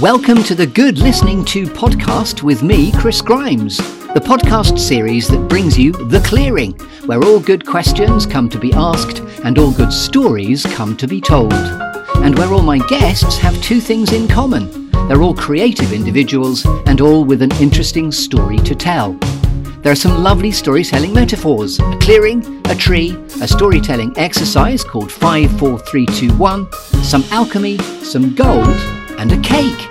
Welcome to the Good Listening to podcast with me, Chris Grimes, the podcast series that brings you The Clearing, where all good questions come to be asked and all good stories come to be told. And where all my guests have two things in common they're all creative individuals and all with an interesting story to tell. There are some lovely storytelling metaphors a clearing, a tree, a storytelling exercise called 54321, some alchemy, some gold, and a cake.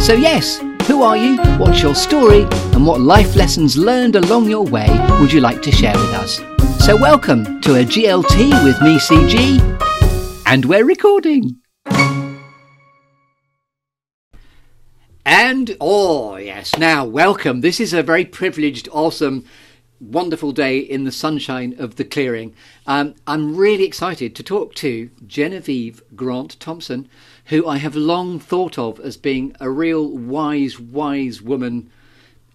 So, yes, who are you? What's your story? And what life lessons learned along your way would you like to share with us? So, welcome to a GLT with me, CG, and we're recording. And, oh, yes, now, welcome. This is a very privileged, awesome, wonderful day in the sunshine of the clearing. Um, I'm really excited to talk to Genevieve Grant Thompson, who I have long thought of as being a real wise, wise woman.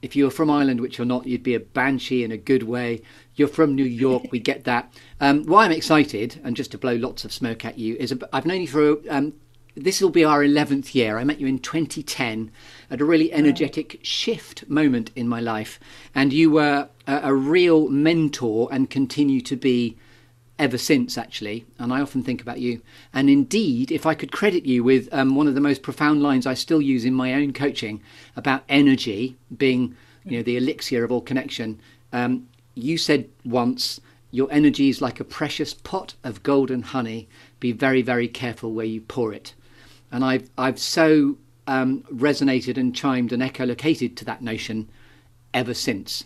If you were from Ireland, which you're not, you'd be a banshee in a good way. You're from New York, we get that. Um, why I'm excited, and just to blow lots of smoke at you, is I've known you for um, this will be our 11th year. I met you in 2010 at a really energetic shift moment in my life. And you were a, a, real mentor and continue to be ever since, actually. And I often think about you. And indeed, if I could credit you with um, one of the most profound lines I still use in my own coaching about energy being you know, the elixir of all connection, um, you said once, your energy is like a precious pot of golden honey. Be very, very careful where you pour it and I've I've so um, resonated and chimed and echolocated to that notion ever since.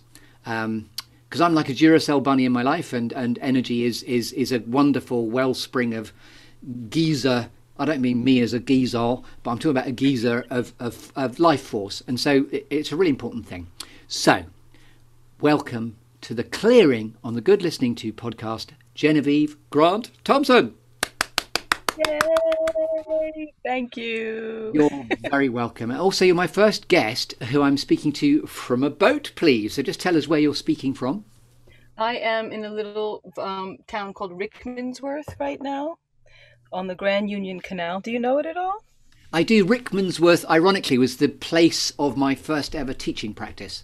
Because I'm like a Duracell bunny in my life, and, and energy is is is a wonderful wellspring of geyser. I don't mean me as a geyser, but I'm talking about a geyser of, of, of life force. And so it, it's a really important thing. So, welcome to the clearing on the Good Listening to podcast, Genevieve Grant Thompson. Yay! Thank you. You're very welcome. Also, you're my first guest who I'm speaking to from a boat, please. So just tell us where you're speaking from. I am in a little um, town called Rickmansworth right now on the Grand Union Canal. Do you know it at all? I do. Rickmansworth, ironically, was the place of my first ever teaching practice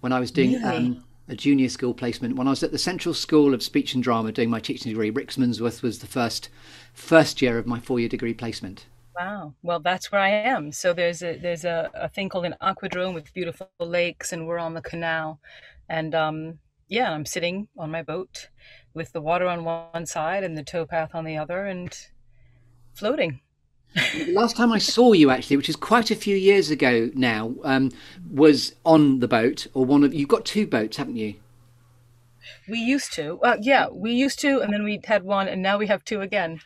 when I was doing really? um, a junior school placement. When I was at the Central School of Speech and Drama doing my teaching degree, Rickmansworth was the first first year of my four year degree placement. Wow. Well, that's where I am. So there's a there's a, a thing called an aquadrome with beautiful lakes, and we're on the canal, and um, yeah, I'm sitting on my boat with the water on one side and the towpath on the other, and floating. Last time I saw you, actually, which is quite a few years ago now, um, was on the boat or one of. You've got two boats, haven't you? We used to. Well, yeah, we used to, and then we had one, and now we have two again.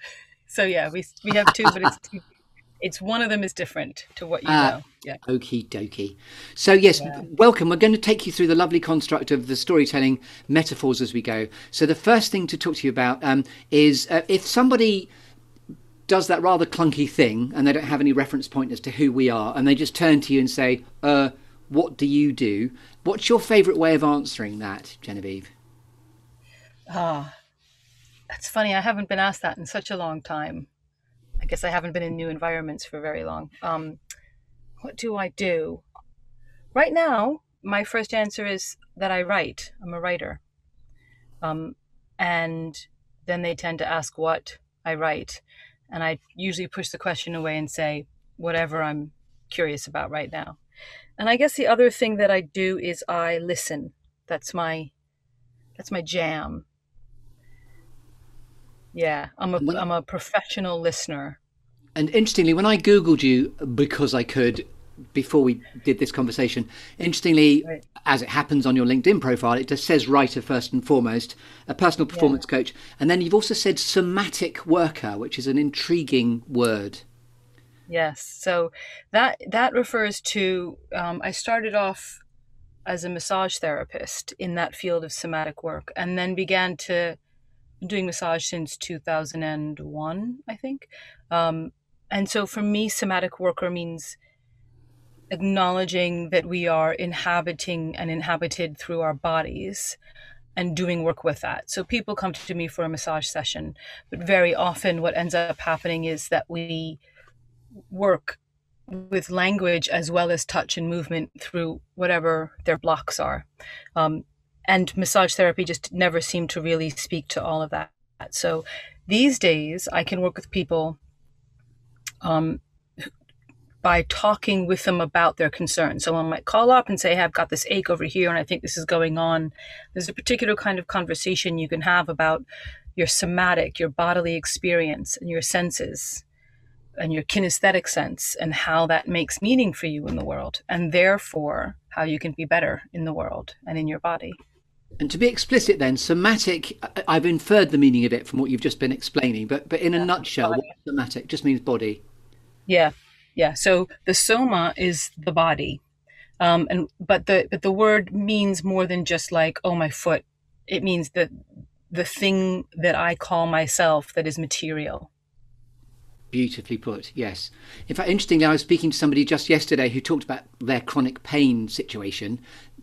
So yeah, we we have two, but it's it's one of them is different to what you uh, know. Yeah. Okie dokie. So yes, yeah. welcome. We're going to take you through the lovely construct of the storytelling metaphors as we go. So the first thing to talk to you about um, is uh, if somebody does that rather clunky thing and they don't have any reference point as to who we are, and they just turn to you and say, uh, "What do you do?" What's your favourite way of answering that, Genevieve? Ah, that's funny. I haven't been asked that in such a long time. I guess I haven't been in new environments for very long. Um, what do I do? Right now, my first answer is that I write. I'm a writer. Um, and then they tend to ask what I write. And I usually push the question away and say, whatever I'm curious about right now. And I guess the other thing that I do is I listen. That's my that's my jam. Yeah, I'm a am a professional listener. And interestingly, when I googled you because I could before we did this conversation, interestingly, right. as it happens on your LinkedIn profile, it just says writer first and foremost, a personal performance yeah. coach, and then you've also said somatic worker, which is an intriguing word. Yes, so that that refers to. Um, I started off as a massage therapist in that field of somatic work, and then began to doing massage since 2001, I think. Um, and so for me, somatic worker means acknowledging that we are inhabiting and inhabited through our bodies and doing work with that. So people come to me for a massage session, but very often what ends up happening is that we work with language as well as touch and movement through whatever their blocks are. Um, and massage therapy just never seemed to really speak to all of that. So these days, I can work with people um, by talking with them about their concerns. Someone might call up and say, hey, I've got this ache over here and I think this is going on. There's a particular kind of conversation you can have about your somatic, your bodily experience, and your senses and your kinesthetic sense and how that makes meaning for you in the world, and therefore how you can be better in the world and in your body. And to be explicit, then, somatic, I've inferred the meaning of it from what you've just been explaining, but, but in a yeah, nutshell, what somatic just means body. Yeah, yeah. So the soma is the body. Um, and but the but the word means more than just like oh my foot it means the the thing that I call myself that is material. Beautifully put, yes. In fact, interestingly, I was speaking to somebody just yesterday who talked about their chronic pain situation,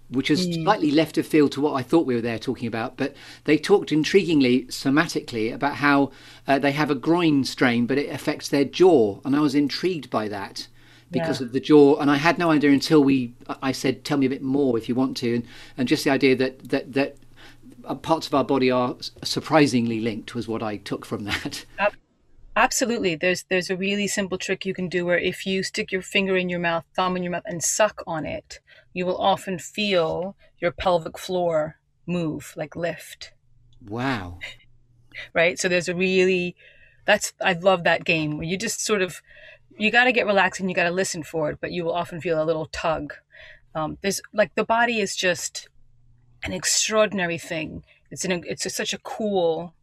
which is mm. slightly left of field to what I thought we were there talking about. But they talked intriguingly, somatically, about how uh, they have a groin strain, but it affects their jaw. And I was intrigued by that because yeah. of the jaw. And I had no idea until we, I said, tell me a bit more if you want to. And, and just the idea that, that, that uh, parts of our body are surprisingly linked was what I took from that. Absolutely. There's there's a really simple trick you can do where if you stick your finger in your mouth, thumb in your mouth, and suck on it, you will often feel your pelvic floor move, like lift. Wow. right? So there's a really that's I love that game where you just sort of you got to get relaxed and you got to listen for it, but you will often feel a little tug. Um, there's like the body is just an extraordinary thing. It's an it's a, such a cool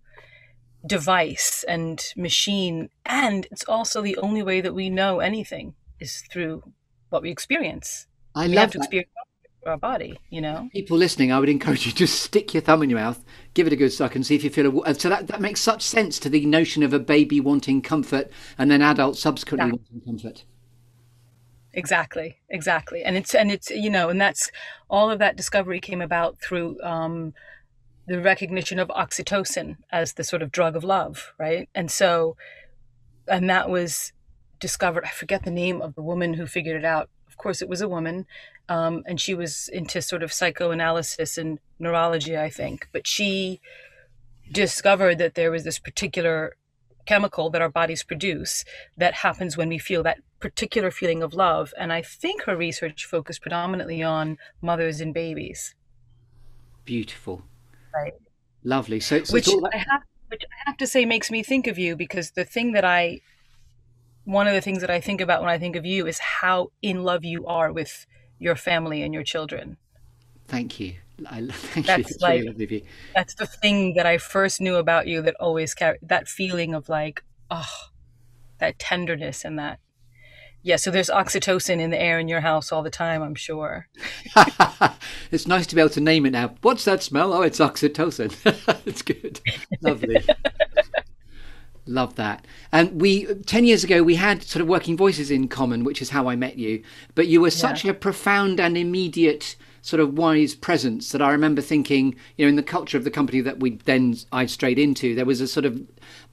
device and machine, and it's also the only way that we know anything is through what we experience. I we love to that. experience our body. You know, people listening, I would encourage you to stick your thumb in your mouth, give it a good suck, and see if you feel. A, so that that makes such sense to the notion of a baby wanting comfort and then adults subsequently yeah. wanting comfort exactly exactly and it's and it's you know and that's all of that discovery came about through um, the recognition of oxytocin as the sort of drug of love right and so and that was discovered i forget the name of the woman who figured it out course it was a woman um, and she was into sort of psychoanalysis and neurology i think but she discovered that there was this particular chemical that our bodies produce that happens when we feel that particular feeling of love. And I think her research focused predominantly on mothers and babies. Beautiful. Right. Lovely. So, so which, I have, which I have to say makes me think of you because the thing that I, one of the things that I think about when I think of you is how in love you are with your family and your children. Thank you. I, thank that's you. like, really That's the thing that I first knew about you that always carried that feeling of like, oh, that tenderness and that yeah, so there's oxytocin in the air in your house all the time, I'm sure. it's nice to be able to name it now. What's that smell? Oh, it's oxytocin. it's good. Lovely. Love that. And we, 10 years ago, we had sort of working voices in common, which is how I met you. But you were such yeah. a profound and immediate sort of wise presence that I remember thinking, you know, in the culture of the company that we then I strayed into, there was a sort of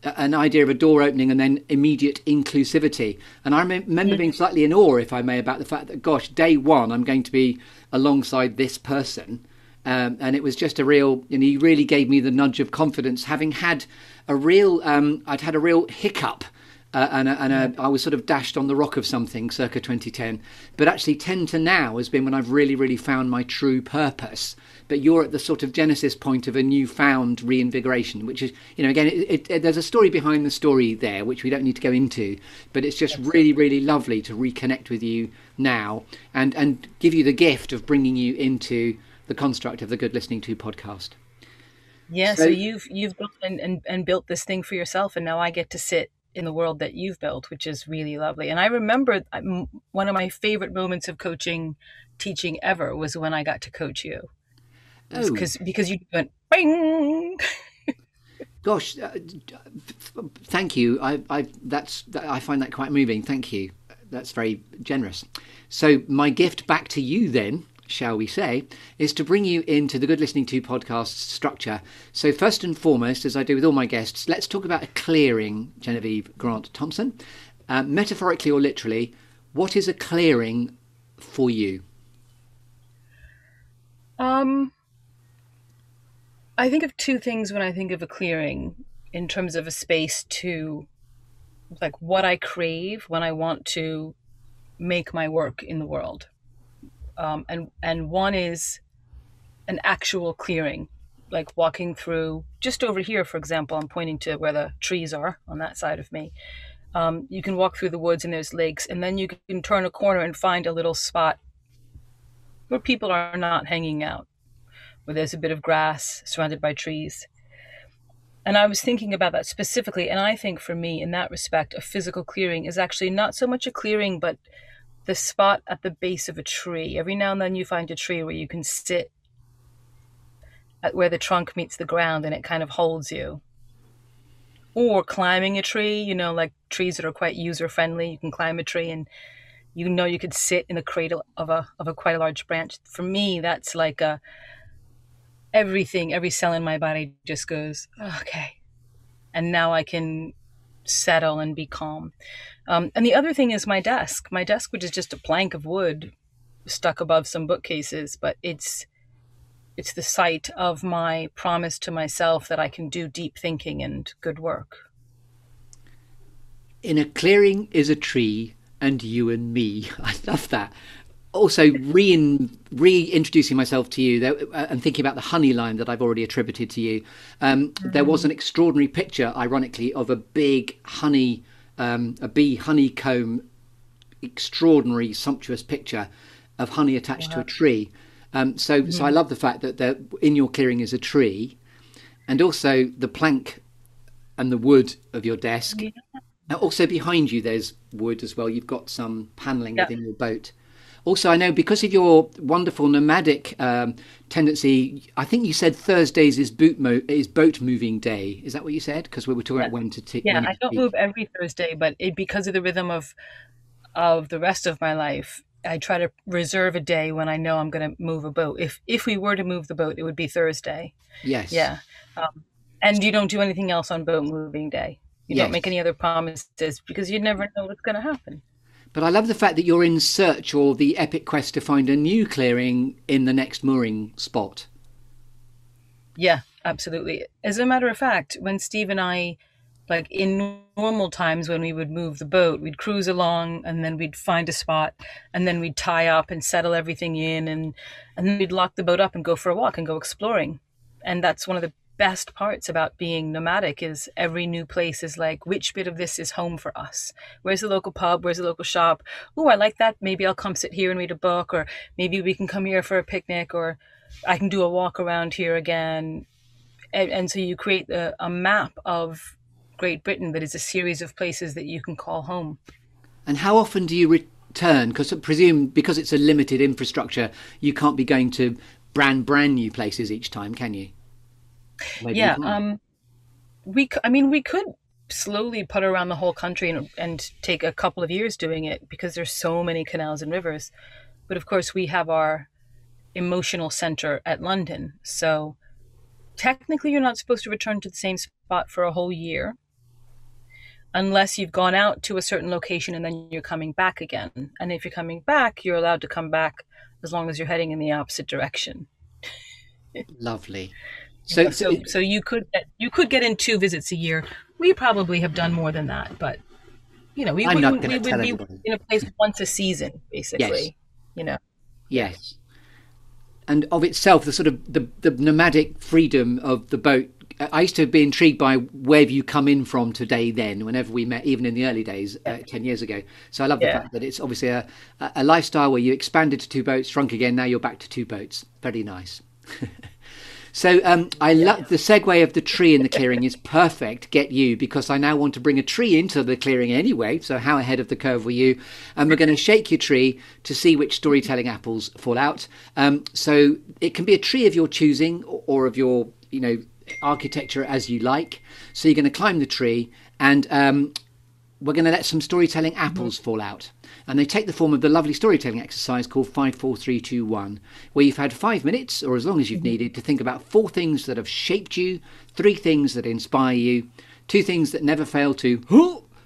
an idea of a door opening and then immediate inclusivity. And I remember being slightly in awe, if I may, about the fact that, gosh, day one, I'm going to be alongside this person. Um, and it was just a real, and he really gave me the nudge of confidence, having had a real, um, I'd had a real hiccup uh, and, a, and a, I was sort of dashed on the rock of something circa 2010. But actually, 10 to now has been when I've really, really found my true purpose. But you're at the sort of genesis point of a newfound reinvigoration, which is, you know, again, it, it, it, there's a story behind the story there, which we don't need to go into. But it's just really, really lovely to reconnect with you now and, and give you the gift of bringing you into the construct of the Good Listening To podcast. Yeah, so, so you've you've built and, and, and built this thing for yourself, and now I get to sit in the world that you've built, which is really lovely. And I remember one of my favorite moments of coaching, teaching ever was when I got to coach you. Because oh. because you went bing. Gosh, uh, thank you. I, I that's I find that quite moving. Thank you. That's very generous. So my gift back to you then shall we say, is to bring you into the Good Listening To podcast structure. So, first and foremost, as I do with all my guests, let's talk about a clearing, Genevieve Grant Thompson. Uh, metaphorically or literally, What is a clearing for you? Um, I think of two things when I think of a clearing in terms of a space to like what I crave when I want to make my work in the world. Um, and and one is an actual clearing, like walking through just over here, for example. I'm pointing to where the trees are on that side of me. Um, you can walk through the woods and there's lakes, and then you can turn a corner and find a little spot where people are not hanging out, where there's a bit of grass surrounded by trees. And I was thinking about that specifically, and I think for me, in that respect, a physical clearing is actually not so much a clearing, but the spot at the base of a tree. Every now and then you find a tree where you can sit at where the trunk meets the ground and it kind of holds you. Or climbing a tree, you know, like trees that are quite user friendly. You can climb a tree and you know you could sit in the cradle of a of a quite a large branch. For me, that's like a everything, every cell in my body just goes, oh, okay. And now I can settle and be calm. Um, and the other thing is my desk. My desk, which is just a plank of wood stuck above some bookcases, but it's it's the site of my promise to myself that I can do deep thinking and good work. In a clearing is a tree and you and me. I love that. Also, re reintroducing myself to you there, uh, and thinking about the honey line that I've already attributed to you. Um, mm-hmm. There was an extraordinary picture, ironically, of a big honey, um, a bee honeycomb, extraordinary, sumptuous picture of honey attached to a tree. Um, so, mm-hmm. so I love the fact that there, in your clearing is a tree, and also the plank and the wood of your desk. Yeah. Also behind you, there's wood as well. You've got some paneling yeah. within your boat. Also, I know because of your wonderful nomadic um, tendency, I think you said Thursdays is boot mo- is boat moving day. Is that what you said? Because we were talking yeah. about when to take. Yeah, I don't move every Thursday, but it, because of the rhythm of of the rest of my life, I try to reserve a day when I know I'm going to move a boat. If if we were to move the boat, it would be Thursday. Yes. Yeah. Um, and you don't do anything else on boat moving day. You yes. don't make any other promises because you never know what's going to happen. But I love the fact that you're in search or the epic quest to find a new clearing in the next mooring spot. Yeah, absolutely. As a matter of fact, when Steve and I like in normal times when we would move the boat we'd cruise along and then we'd find a spot and then we'd tie up and settle everything in and and then we'd lock the boat up and go for a walk and go exploring and that's one of the best parts about being nomadic is every new place is like which bit of this is home for us where's the local pub where's the local shop oh i like that maybe i'll come sit here and read a book or maybe we can come here for a picnic or i can do a walk around here again and, and so you create a, a map of Great Britain that is a series of places that you can call home. And how often do you return? Because I presume because it's a limited infrastructure, you can't be going to brand brand new places each time, can you? Maybe yeah, um, we. I mean, we could slowly put around the whole country and, and take a couple of years doing it because there's so many canals and rivers. But of course, we have our emotional center at London, so technically you're not supposed to return to the same spot for a whole year unless you've gone out to a certain location and then you're coming back again. And if you're coming back, you're allowed to come back as long as you're heading in the opposite direction. Lovely. So, so, so you could you could get in two visits a year. We probably have done more than that, but you know, we, we, we would be in a place once a season, basically. Yes. You know. Yes. And of itself, the sort of the, the nomadic freedom of the boat I used to be intrigued by where you come in from today. Then, whenever we met, even in the early days, uh, ten years ago. So I love the yeah. fact that it's obviously a, a lifestyle where you expanded to two boats, shrunk again. Now you're back to two boats. Very nice. So um, I yeah. love the segue of the tree in the clearing is perfect. Get you because I now want to bring a tree into the clearing anyway. So how ahead of the curve were you? And we're going to shake your tree to see which storytelling apples fall out. Um, so it can be a tree of your choosing or of your you know architecture as you like. So you're going to climb the tree and um, we're going to let some storytelling apples mm-hmm. fall out. And they take the form of the lovely storytelling exercise called 54321, where you've had five minutes, or as long as you've mm-hmm. needed, to think about four things that have shaped you, three things that inspire you, two things that never fail to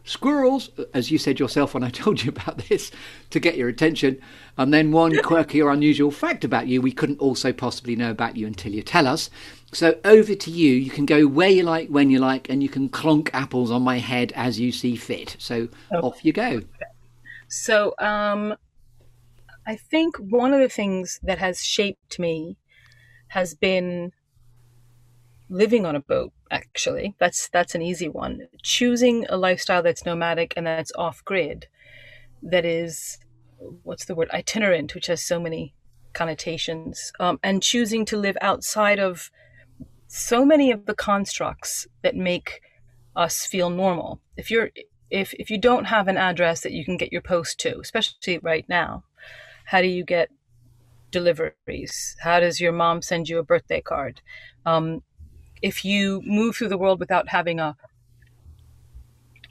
squirrels, as you said yourself when I told you about this, to get your attention. And then one quirky or unusual fact about you we couldn't also possibly know about you until you tell us. So over to you. You can go where you like, when you like, and you can clonk apples on my head as you see fit. So okay. off you go. So um, I think one of the things that has shaped me has been living on a boat actually that's that's an easy one choosing a lifestyle that's nomadic and that's off grid that is what's the word itinerant which has so many connotations um, and choosing to live outside of so many of the constructs that make us feel normal. If you're if if you don't have an address that you can get your post to especially right now how do you get deliveries? How does your mom send you a birthday card? Um, if you move through the world without having a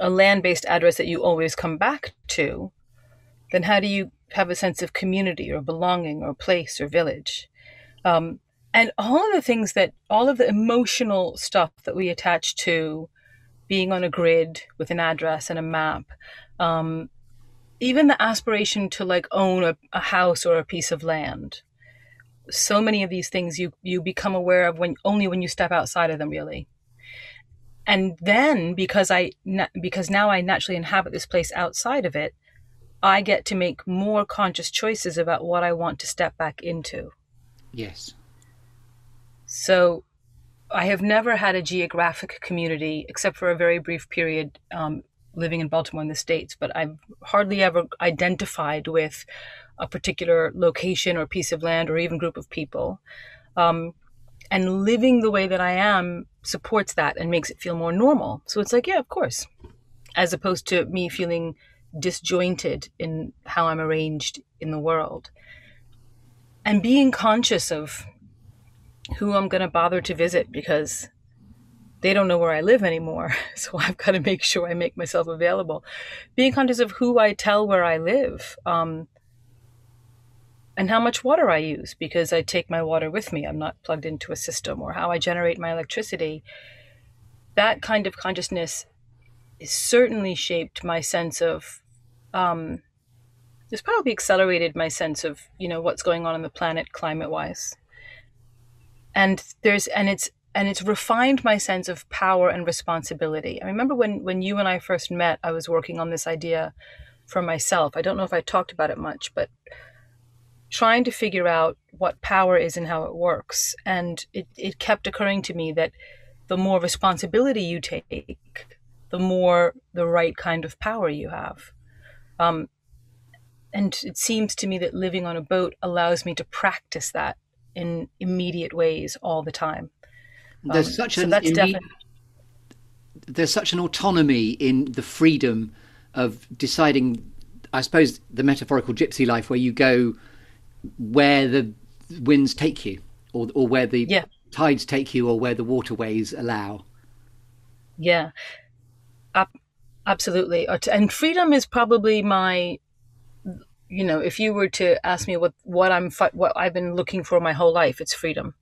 a land-based address that you always come back to, then how do you have a sense of community or belonging or place or village? Um, and all of the things that all of the emotional stuff that we attach to being on a grid with an address and a map um, even the aspiration to like own a, a, house or a piece of land. So many of these things you you become aware of when only when you step outside of them really. And then because i because now i naturally inhabit this place outside of it i get to make more conscious choices about what i want to step back into. Yes so i have never had a geographic community except for a very brief period um, living in baltimore in the states but i've hardly ever identified with a particular location or piece of land or even group of people. Um, and living the way that I am supports that and makes it feel more normal. So it's like, yeah, of course, as opposed to me feeling disjointed in how I'm arranged in the world. And being conscious of who I'm going to bother to visit because they don't know where I live anymore. So I've got to make sure I make myself available. Being conscious of who I tell where I live. Um, and how much water I use because I take my water with me. I'm not plugged into a system or how I generate my electricity. That kind of consciousness has certainly shaped my sense of, um, it's probably accelerated my sense of, you know, what's going on on the planet climate wise. And there's, and it's, and it's refined my sense of power and responsibility. I remember when, when you and I first met, I was working on this idea for myself. I don't know if I talked about it much, but trying to figure out what power is and how it works. And it, it kept occurring to me that the more responsibility you take, the more the right kind of power you have. Um, and it seems to me that living on a boat allows me to practice that in immediate ways all the time. There's um, such so an imme- there's such an autonomy in the freedom of deciding. I suppose the metaphorical gypsy life, where you go where the winds take you, or or where the yeah. tides take you, or where the waterways allow. Yeah, absolutely. And freedom is probably my, you know, if you were to ask me what what I'm what I've been looking for my whole life, it's freedom.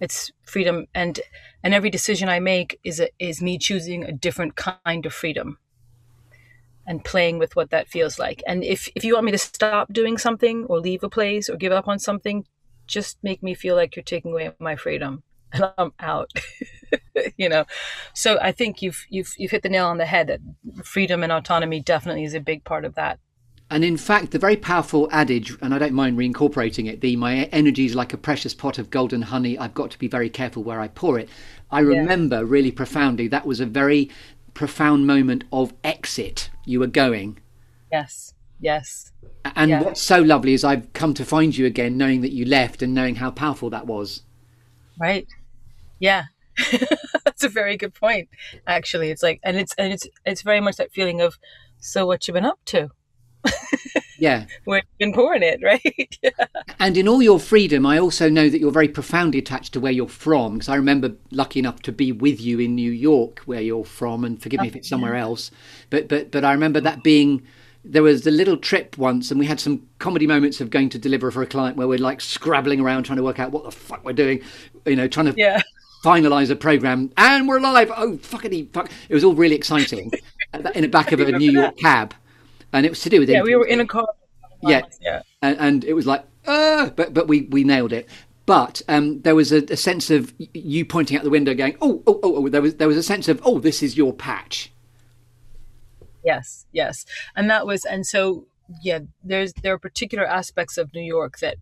It's freedom, and and every decision I make is a, is me choosing a different kind of freedom and playing with what that feels like. And if, if you want me to stop doing something or leave a place or give up on something, just make me feel like you're taking away my freedom and I'm out. you know. So I think you've you've you've hit the nail on the head that freedom and autonomy definitely is a big part of that. And in fact, the very powerful adage, and I don't mind reincorporating it, the my energy is like a precious pot of golden honey. I've got to be very careful where I pour it. I remember yeah. really profoundly that was a very profound moment of exit you were going. Yes, yes. And yeah. what's so lovely is I've come to find you again, knowing that you left and knowing how powerful that was. Right. Yeah. That's a very good point. Actually, it's like, and it's and it's it's very much that feeling of, so what you've been up to? Yeah. We've been born it, right? yeah. And in all your freedom, I also know that you're very profoundly attached to where you're from. Because I remember lucky enough to be with you in New York, where you're from, and forgive me if it's somewhere else. But but but I remember that being there was a little trip once and we had some comedy moments of going to deliver for a client where we're like scrabbling around trying to work out what the fuck we're doing you know trying to yeah. finalize a program and we're live oh fuckity fuck it was all really exciting in the back of a New York cab, and it was to do with it. yeah. We were in a car. Yeah, yeah, and, and, it was like, uh, but but we we nailed it. But um, there was a, a, sense of you pointing out the window, going, oh, oh, oh, oh. There was there was a sense of, oh, this is your patch. Yes, yes, and that was, and so yeah, there's there are particular aspects of New York that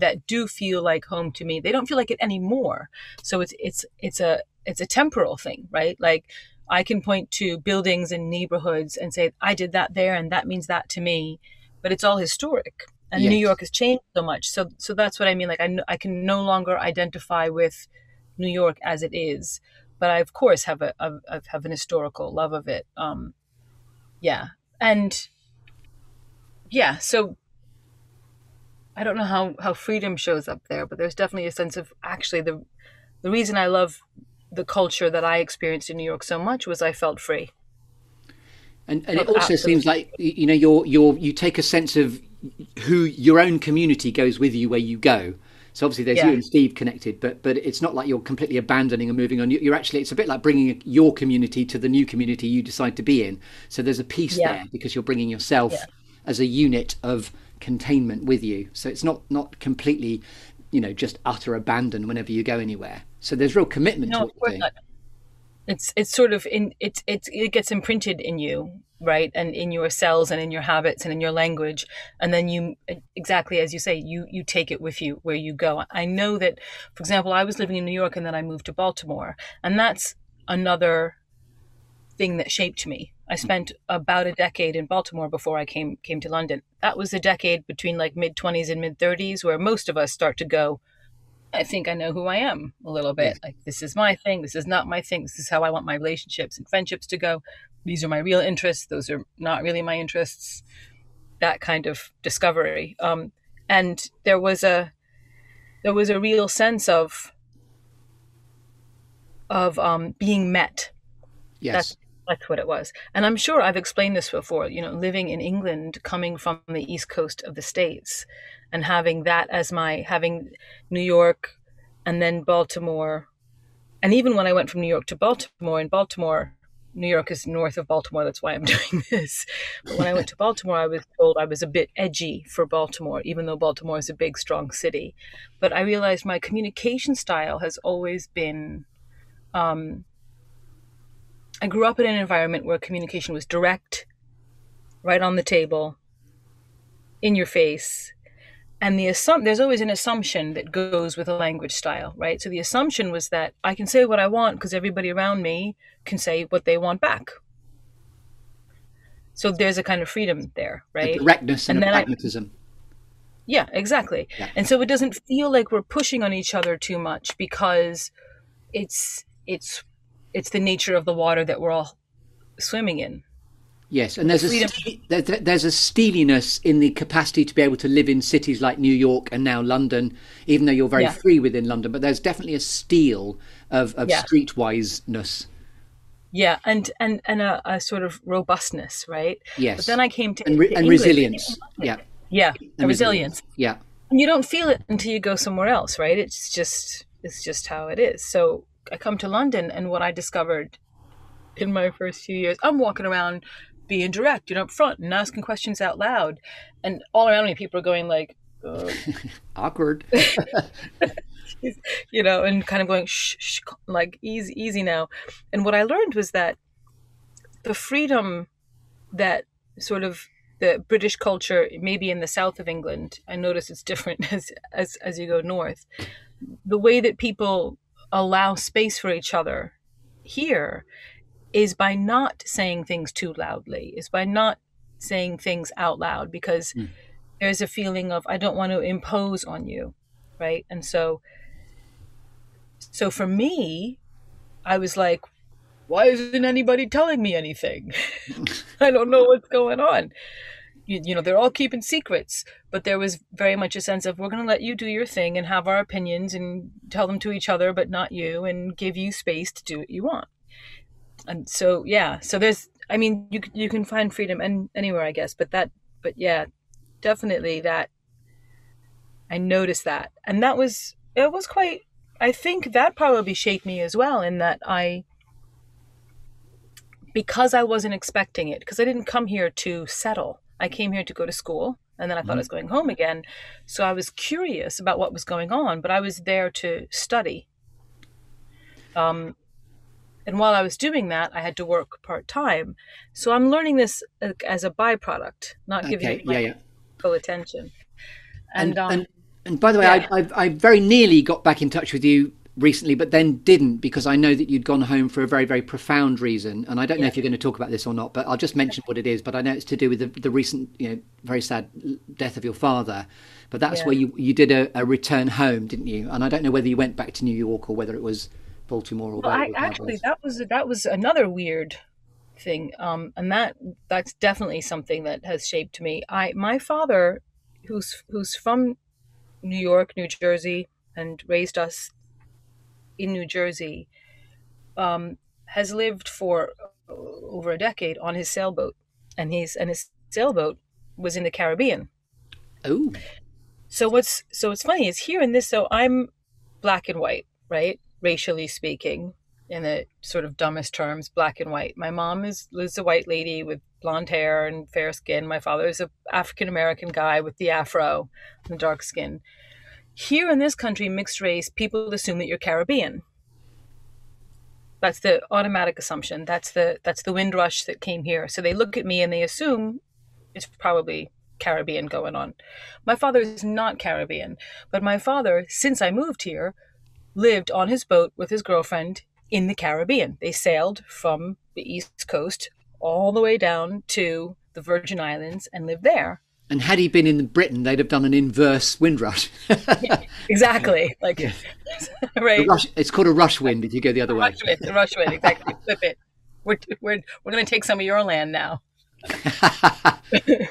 that do feel like home to me. They don't feel like it anymore. So it's it's it's a it's a temporal thing, right? Like I can point to buildings and neighborhoods and say I did that there and that means that to me, but it's all historic. And yes. New York has changed so much. So so that's what I mean like I I can no longer identify with New York as it is, but I of course have a, a have an historical love of it. Um yeah. And yeah, so I don't know how how freedom shows up there, but there's definitely a sense of actually the the reason I love the culture that I experienced in New York so much was I felt free. And, and it also seems like you know you're you're you take a sense of who your own community goes with you where you go. So obviously there's yeah. you and Steve connected, but but it's not like you're completely abandoning and moving on. You're actually it's a bit like bringing your community to the new community you decide to be in. So there's a piece yeah. there because you're bringing yourself yeah. as a unit of containment with you. So it's not not completely, you know, just utter abandon whenever you go anywhere. So there's real commitment no, to it. It's it's sort of in it it it gets imprinted in you, right, and in your cells and in your habits and in your language, and then you exactly as you say, you you take it with you where you go. I know that, for example, I was living in New York and then I moved to Baltimore, and that's another thing that shaped me I spent about a decade in Baltimore before I came came to London. That was a decade between like mid 20s and mid 30s where most of us start to go I think I know who I am a little bit. Like this is my thing, this is not my thing. This is how I want my relationships and friendships to go. These are my real interests, those are not really my interests. That kind of discovery. Um, and there was a there was a real sense of of um, being met. Yes. That's, that's what it was. And I'm sure I've explained this before, you know, living in England, coming from the east coast of the States, and having that as my, having New York and then Baltimore. And even when I went from New York to Baltimore, in Baltimore, New York is north of Baltimore. That's why I'm doing this. But when I went to Baltimore, I was told I was a bit edgy for Baltimore, even though Baltimore is a big, strong city. But I realized my communication style has always been um, I grew up in an environment where communication was direct, right on the table, in your face. And the assum- there's always an assumption that goes with a language style, right? So the assumption was that I can say what I want because everybody around me can say what they want back. So there's a kind of freedom there, right? A directness and, and pragmatism. I, yeah, exactly. Yeah. And so it doesn't feel like we're pushing on each other too much because it's it's it's the nature of the water that we're all swimming in. Yes, and there's a there's a steeliness in the capacity to be able to live in cities like New York and now London, even though you're very yeah. free within London. But there's definitely a steel of, of yeah. streetwiseness. Yeah, and and and a, a, sort of robustness, right? Yes. But then I came to and, re- to and resilience. Yeah. Yeah, and resilience. resilience. Yeah. And you don't feel it until you go somewhere else, right? It's just it's just how it is. So I come to London, and what I discovered in my first few years, I'm walking around being direct, you know, up front and asking questions out loud, and all around me, people are going like, awkward, you know, and kind of going shh, shh, like easy, easy now. And what I learned was that the freedom that sort of the British culture, maybe in the south of England, I notice it's different as as as you go north. The way that people allow space for each other here is by not saying things too loudly, is by not saying things out loud because mm. there's a feeling of I don't want to impose on you, right? And so so for me, I was like, why isn't anybody telling me anything? I don't know what's going on you, you know they're all keeping secrets but there was very much a sense of we're going to let you do your thing and have our opinions and tell them to each other but not you and give you space to do what you want and so yeah so there's i mean you you can find freedom and anywhere i guess but that but yeah definitely that i noticed that and that was it was quite i think that probably shaped me as well in that i because I wasn't expecting it, because I didn't come here to settle. I came here to go to school and then I thought mm-hmm. I was going home again. So I was curious about what was going on, but I was there to study. Um, and while I was doing that, I had to work part time. So I'm learning this as a byproduct, not okay. giving it my yeah, yeah. full attention. And and, um, and, and, by the way, yeah. I, I, I very nearly got back in touch with you recently, but then didn't because I know that you'd gone home for a very, very profound reason. And I don't yeah. know if you're going to talk about this or not, but I'll just mention what it is. But I know it's to do with the, the recent, you know, very sad death of your father. But that's yeah. where you, you did a, a, return home, didn't you? And I don't know whether you went back to New York or whether it was Baltimore or. Well, I, actually, that was that was another weird thing, um, and that that's definitely something that has shaped me. I my father, who's who's from New York, New Jersey, and raised us in New Jersey um, has lived for over a decade on his sailboat, and he's and his sailboat was in the Caribbean. Oh. So what's so what's funny is here in this. So I'm black and white, right? Racially speaking, in the sort of dumbest terms, black and white. My mom is is a white lady with blonde hair and fair skin. My father is a African American guy with the afro and the dark skin. Here in this country, mixed race, people assume that you're Caribbean. That's the automatic assumption. That's the that's the windrush that came here. So they look at me and they assume it's probably Caribbean going on. My father is not Caribbean, but my father, since I moved here, lived on his boat with his girlfriend in the Caribbean. They sailed from the East Coast all the way down to the Virgin Islands and lived there. And had he been in Britain, they'd have done an inverse windrush. exactly. Like, right. Rush, it's called a rush wind if you go the other way. Rush wind, the rush wind, exactly. Flip it. We're, we're, we're going to take some of your land now.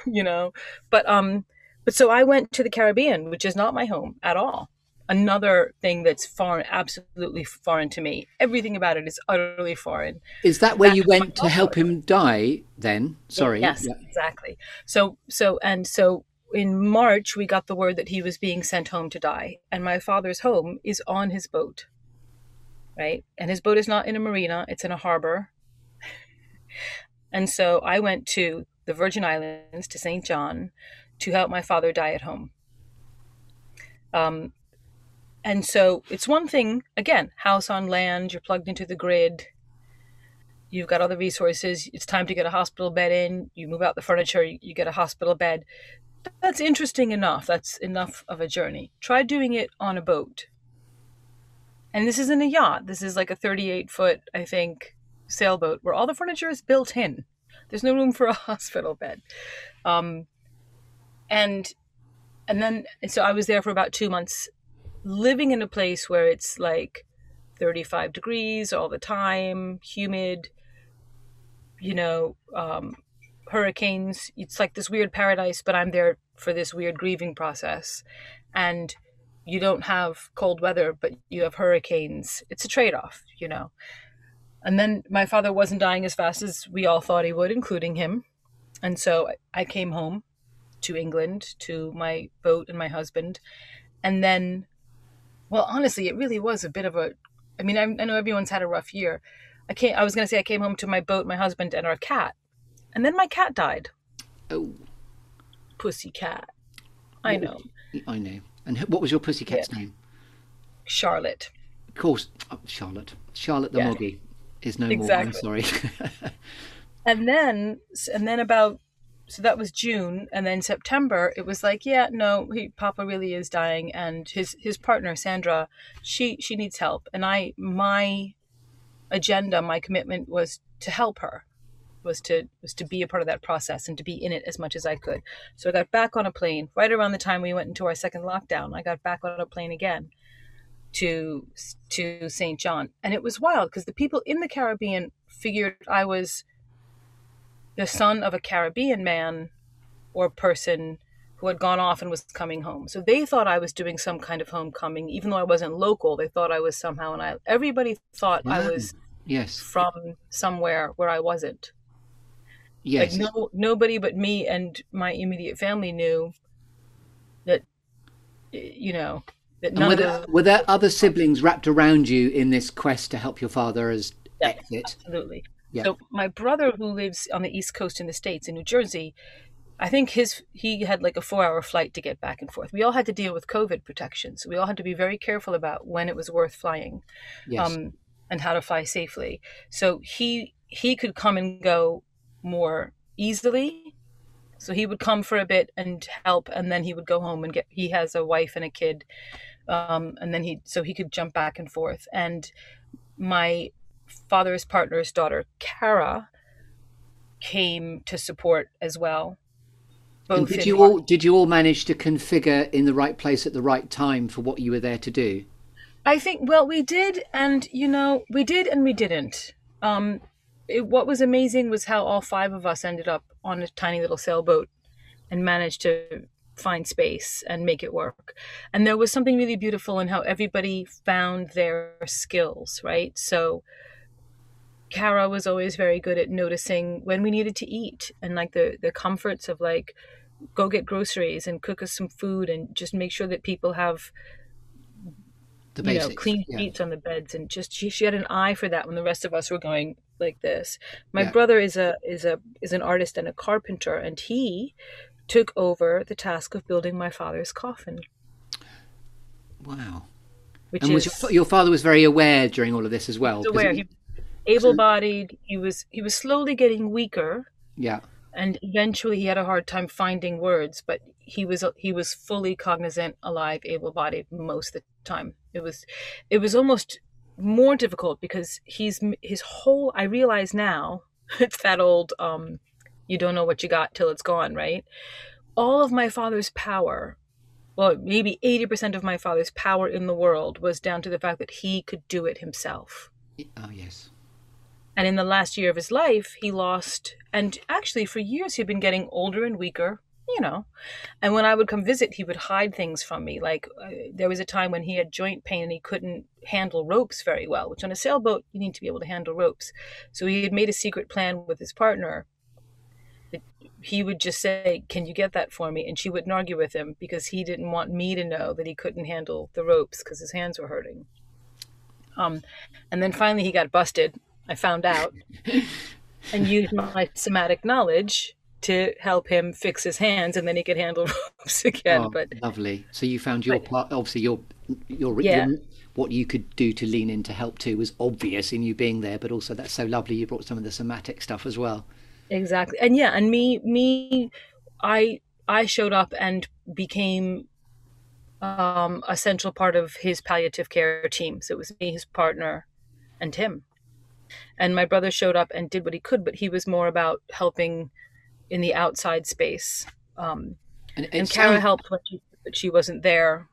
you know, but, um, but so I went to the Caribbean, which is not my home at all another thing that's foreign, absolutely foreign to me. Everything about it is utterly foreign. Is that where you went to help him die? Then, sorry. Yes, yeah. exactly. So, so, and so in March we got the word that he was being sent home to die, and my father's home is on his boat, right? And his boat is not in a marina; it's in a harbor. and so I went to the Virgin Islands to St. John to help my father die at home. Um, and so it's one thing, again, house on land, you're plugged into the grid, you've got all the resources, it's time to get a hospital bed in, you move out the furniture, you get a hospital bed. That's interesting enough. That's enough of a journey. Try doing it on a boat. And this isn't a yacht. This is like a 38 foot, I think, sailboat where all the furniture is built in. There's no room for a hospital bed. Um, and and then so I was there for about two months living in a place where it's like 35 degrees all the time, humid, you know, um, hurricanes. It's like this weird paradise, but I'm there for this weird grieving process. And you don't have cold weather, but you have hurricanes. It's a trade off, you know. And then my father wasn't dying as fast as we all thought he would, including him. And so I came home to England to my boat and my husband. And then well, honestly, it really was a bit of a. I mean, I, I know everyone's had a rough year. I came. I was going to say I came home to my boat, my husband, and our cat, and then my cat died. Oh, pussy cat. I know. I know. And what was your pussy cat's yeah. name? Charlotte. Of course, oh, Charlotte. Charlotte the yeah. Moggy is no exactly. more. I'm sorry. and then, and then about so that was June, and then September it was like, yeah, no, he, Papa really is dying, and his his partner Sandra, she she needs help, and I my agenda, my commitment was to help her, was to was to be a part of that process and to be in it as much as I could. So I got back on a plane right around the time we went into our second lockdown. I got back on a plane again to to St. John, and it was wild because the people in the Caribbean figured I was the son of a Caribbean man or person who had gone off and was coming home. So they thought I was doing some kind of homecoming, even though I wasn't local. They thought I was somehow, and I everybody thought I was yes from somewhere where I wasn't. Yes, like no nobody but me and my immediate family knew that you know that none were, there, were there other siblings wrapped around you in this quest to help your father as yeah, exit? Absolutely Yeah. So my brother, who lives on the East Coast in the states in New Jersey, I think his he had like a four hour flight to get back and forth. We all had to deal with COVID protection, so we all had to be very careful about when it was worth flying, Yes. um, and how to fly safely. So he he could come and go more easily. So he would come for a bit and help, and then he would go home and get. He has a wife and a kid, um, and then he so he could jump back and forth. And my father's partner's daughter, Kara, came to support as well. and did you all did you all manage to configure in the right place at the right time for what you were there to do? I think well we did and you know we did and we didn't. Um it, what was amazing was how all five of us ended up on a tiny little sailboat and managed to find space and make it work. And there was something really beautiful in how everybody found their skills, right? So Kara was always very good at noticing when we needed to eat and like the the comforts of like go get groceries and cook us some food and just make sure that people have The you know, clean yeah. sheets on the beds, and just she, she had an eye for that when the rest of us were going like this. My Yeah. brother is a is a is an artist and a carpenter, and he took over the task of building my father's coffin, Wow. which And was is your, your father was very aware during all of this as well? aware. He able-bodied. He was he was slowly getting weaker, yeah. and eventually he had a hard time finding words. But he was he was fully cognizant, alive, able-bodied most of the time. It was it was almost more difficult because he's his whole. I realize now it's that old. um You don't know what you got till it's gone, right? All of my father's power. Well, maybe 80% of my father's power in the world was down to the fact that he could do it himself. Oh yes. And in the last year of his life, he lost, and actually for years he'd been getting older and weaker, you know. And when I would come visit, he would hide things from me. Like uh, there was a time when he had joint pain and he couldn't handle ropes very well, which on a sailboat, you need to be able to handle ropes. So he had made a secret plan with his partner. He would just say, Can you get that for me? And she wouldn't argue with him because he didn't want me to know that he couldn't handle the ropes because his hands were hurting. Um, and then finally he got busted. I found out and used my somatic knowledge to help him fix his hands, and then he could handle ropes again. oh, but lovely. So you found your but- part. Obviously, your your, Yeah. your what you could do to lean in to help too was obvious in you being there, but also that's so lovely. You brought some of the somatic stuff as well. exactly, and yeah, and me, me, I, I showed up and became um, a central part of his palliative care team. So it was me, his partner, and him. And my brother showed up and did what he could, but he was more about helping in the outside space. Um, And, and Kara sound- helped when she, but she wasn't there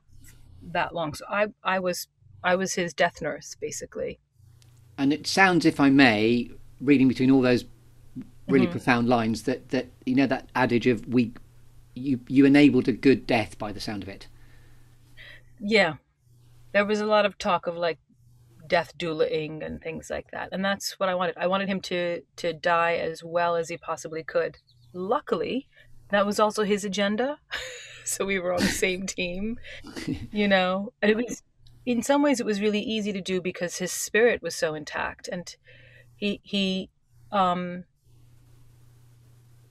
that long. So I, I was, I was his death nurse basically. and it sounds, if I may, reading between all those really Mm-hmm. profound lines, that that you know that adage of we, you you enabled a good death by the sound of it. Yeah, there was a lot of talk of like death doulaing and things like that, and that's what I wanted. I wanted him to to die as well as he possibly could. Luckily, that was also his agenda, so we were on the same team. You know, and it was in some ways it was really easy to do because his spirit was so intact, and he he um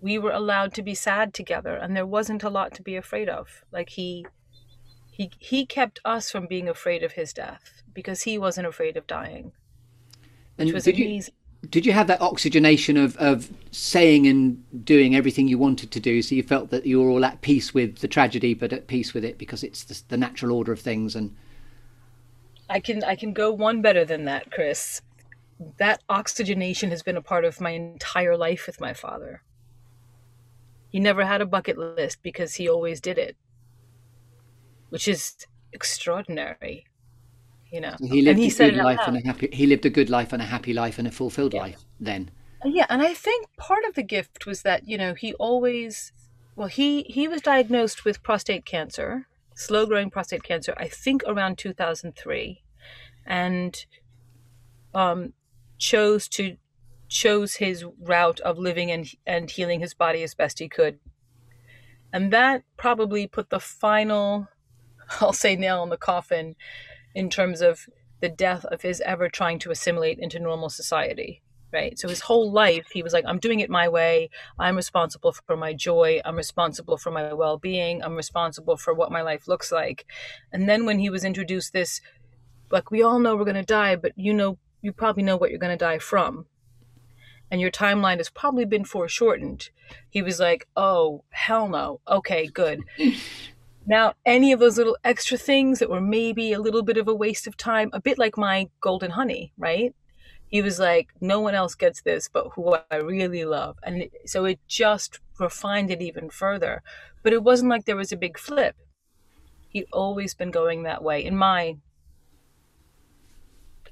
we were allowed to be sad together and there wasn't a lot to be afraid of like he he he kept us from being afraid of his death because he wasn't afraid of dying And which was did you amazing. did you have that oxygenation of of saying and doing everything you wanted to do, so you felt that you were all at peace with the tragedy, but at peace with it because it's the, the natural order of things and. i can i can go one better than that chris. That oxygenation has been a part of my entire life with my father. He never had a bucket list because he always did it which is extraordinary you know He lived and he a good life and a happy. He lived a good life and a happy life and a fulfilled Yeah. life. Then, Yeah, and I think part of the gift was that you know he always, well, he he was diagnosed with prostate cancer, slow growing prostate cancer. I think around two thousand three, and um, chose to chose his route of living and and healing his body as best he could, and that probably put the final, I'll say, nail in the coffin, in terms of the death of his ever trying to assimilate into normal society right? So his whole life, he was like, I'm doing it my way. I'm responsible for my joy. I'm responsible for my well being. I'm responsible for what my life looks like. And then when he was introduced this, like, we all know we're going to die, but you know, you probably know what you're going to die from. And your timeline has probably been foreshortened. He was like, oh, hell no. Okay, good. Now, any of those little extra things that were maybe a little bit of a waste of time, a bit like my golden honey, right? he was like, no one else gets this, but who I really love. And so it just refined it even further. But it wasn't like there was a big flip. He'd always been going that way in my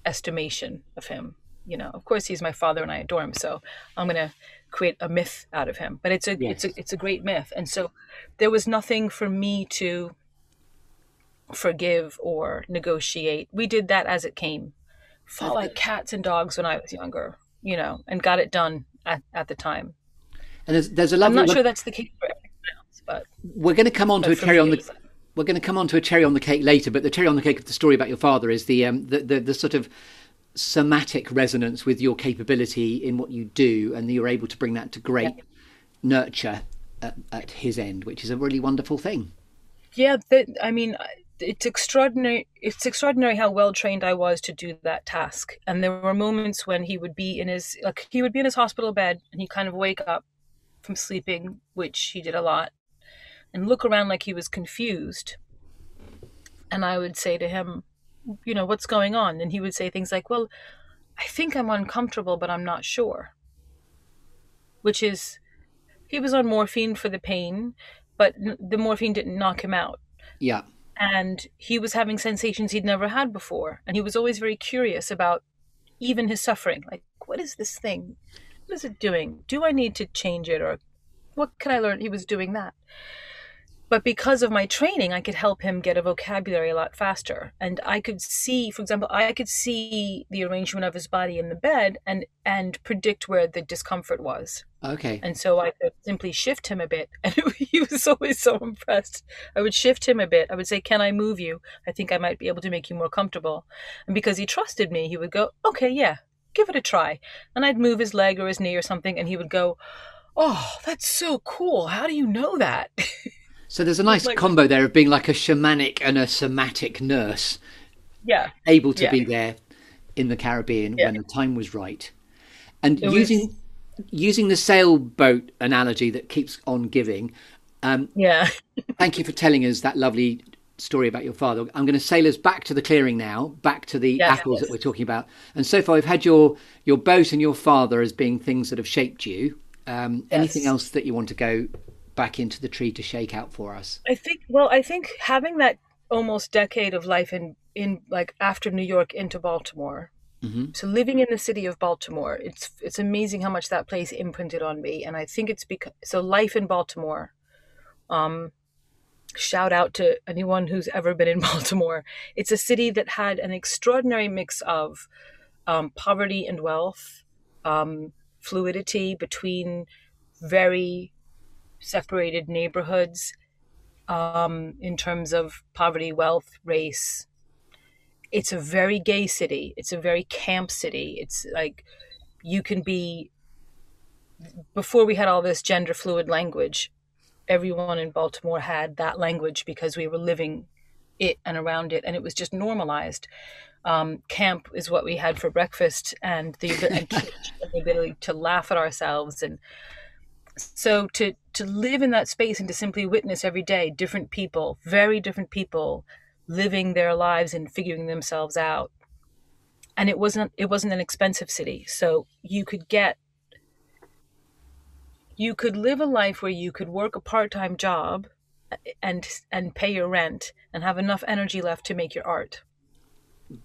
estimation of him. You know, of course he's my father and I adore him, so I'm gonna create a myth out of him. But it's a yes. it's a it's a great myth. And so there was nothing for me to forgive or negotiate. We did that as it came fought like cats and dogs when I was younger, you know, and got it done at, at the time. And there's, there's a lovely. I'm not sure that's the case for everyone else, but we're going to come on to a cherry on the. We're going to come on to a cherry on the cake later, but the cherry on the cake of the story about your father is the um, the, the, the sort of somatic resonance with your capability in what you do, and you're able to bring that to great yeah. nurture at, at, his end, which is a really wonderful thing. Yeah, that, I mean, it's extraordinary it's extraordinary how well trained I was to do that task. And there were moments when he would be in his like he would be in his hospital bed and he'd kind of wake up from sleeping, which he did a lot, and look around like he was confused. And I would say to him, you know, what's going on? And he would say things like, Well, I think I'm uncomfortable, but I'm not sure. Which is he was on morphine for the pain, but the morphine didn't knock him out. Yeah. And he was having sensations he'd never had before. And he was always very curious about even his suffering. Like what is this thing? What is it doing? Do i need to change it? Or what can i learn? He was doing that but because of my training i could help him get a vocabulary a lot faster and i could see for example i could see the arrangement of his body in the bed and and predict where the discomfort was Okay. And so I could simply shift him a bit. And he was always so impressed. I would shift him a bit. I would say, Can I move you? I think I might be able to make you more comfortable. And because he trusted me, he would go, Okay, yeah, give it a try. And I'd move his leg or his knee or something, and he would go, Oh, that's so cool. How do you know that? So there's a nice like, combo there of being like a shamanic and a somatic nurse. Yeah. Able to yeah. be there in the Caribbean yeah. when the time was right. And it using was using the sailboat analogy that keeps on giving. Um, yeah. thank you for telling us that lovely story about your father. I'm going to sail us back to the clearing now, back to the yes, apples yes. that we're talking about. And so far, we've had your your boat and your father as being things that have shaped you. Um, yes. Anything else that you want to go back into the tree to shake out for us? I think. Well, I think having that almost decade of life in in like after New York into Baltimore Mm-hmm. So living in the city of Baltimore, it's it's amazing how much that place imprinted on me, and I think it's because so life in Baltimore. Um, shout out to anyone who's ever been in Baltimore. It's a city that had an extraordinary mix of um, poverty and wealth, um, fluidity between very separated neighborhoods um, in terms of poverty, wealth, race, it's a very gay city. It's a very camp city. It's like you can be before we had all this gender fluid language, everyone in Baltimore had that language because we were living it and around it, and it was just normalized. Um, camp is what we had for breakfast, and the, and the ability to laugh at ourselves, and so to to live in that space and to simply witness every day different people, very different people living their lives and figuring themselves out. And it wasn't it wasn't an expensive city. So you could get you could live a life where you could work a part-time job and and pay your rent and have enough energy left to make your art.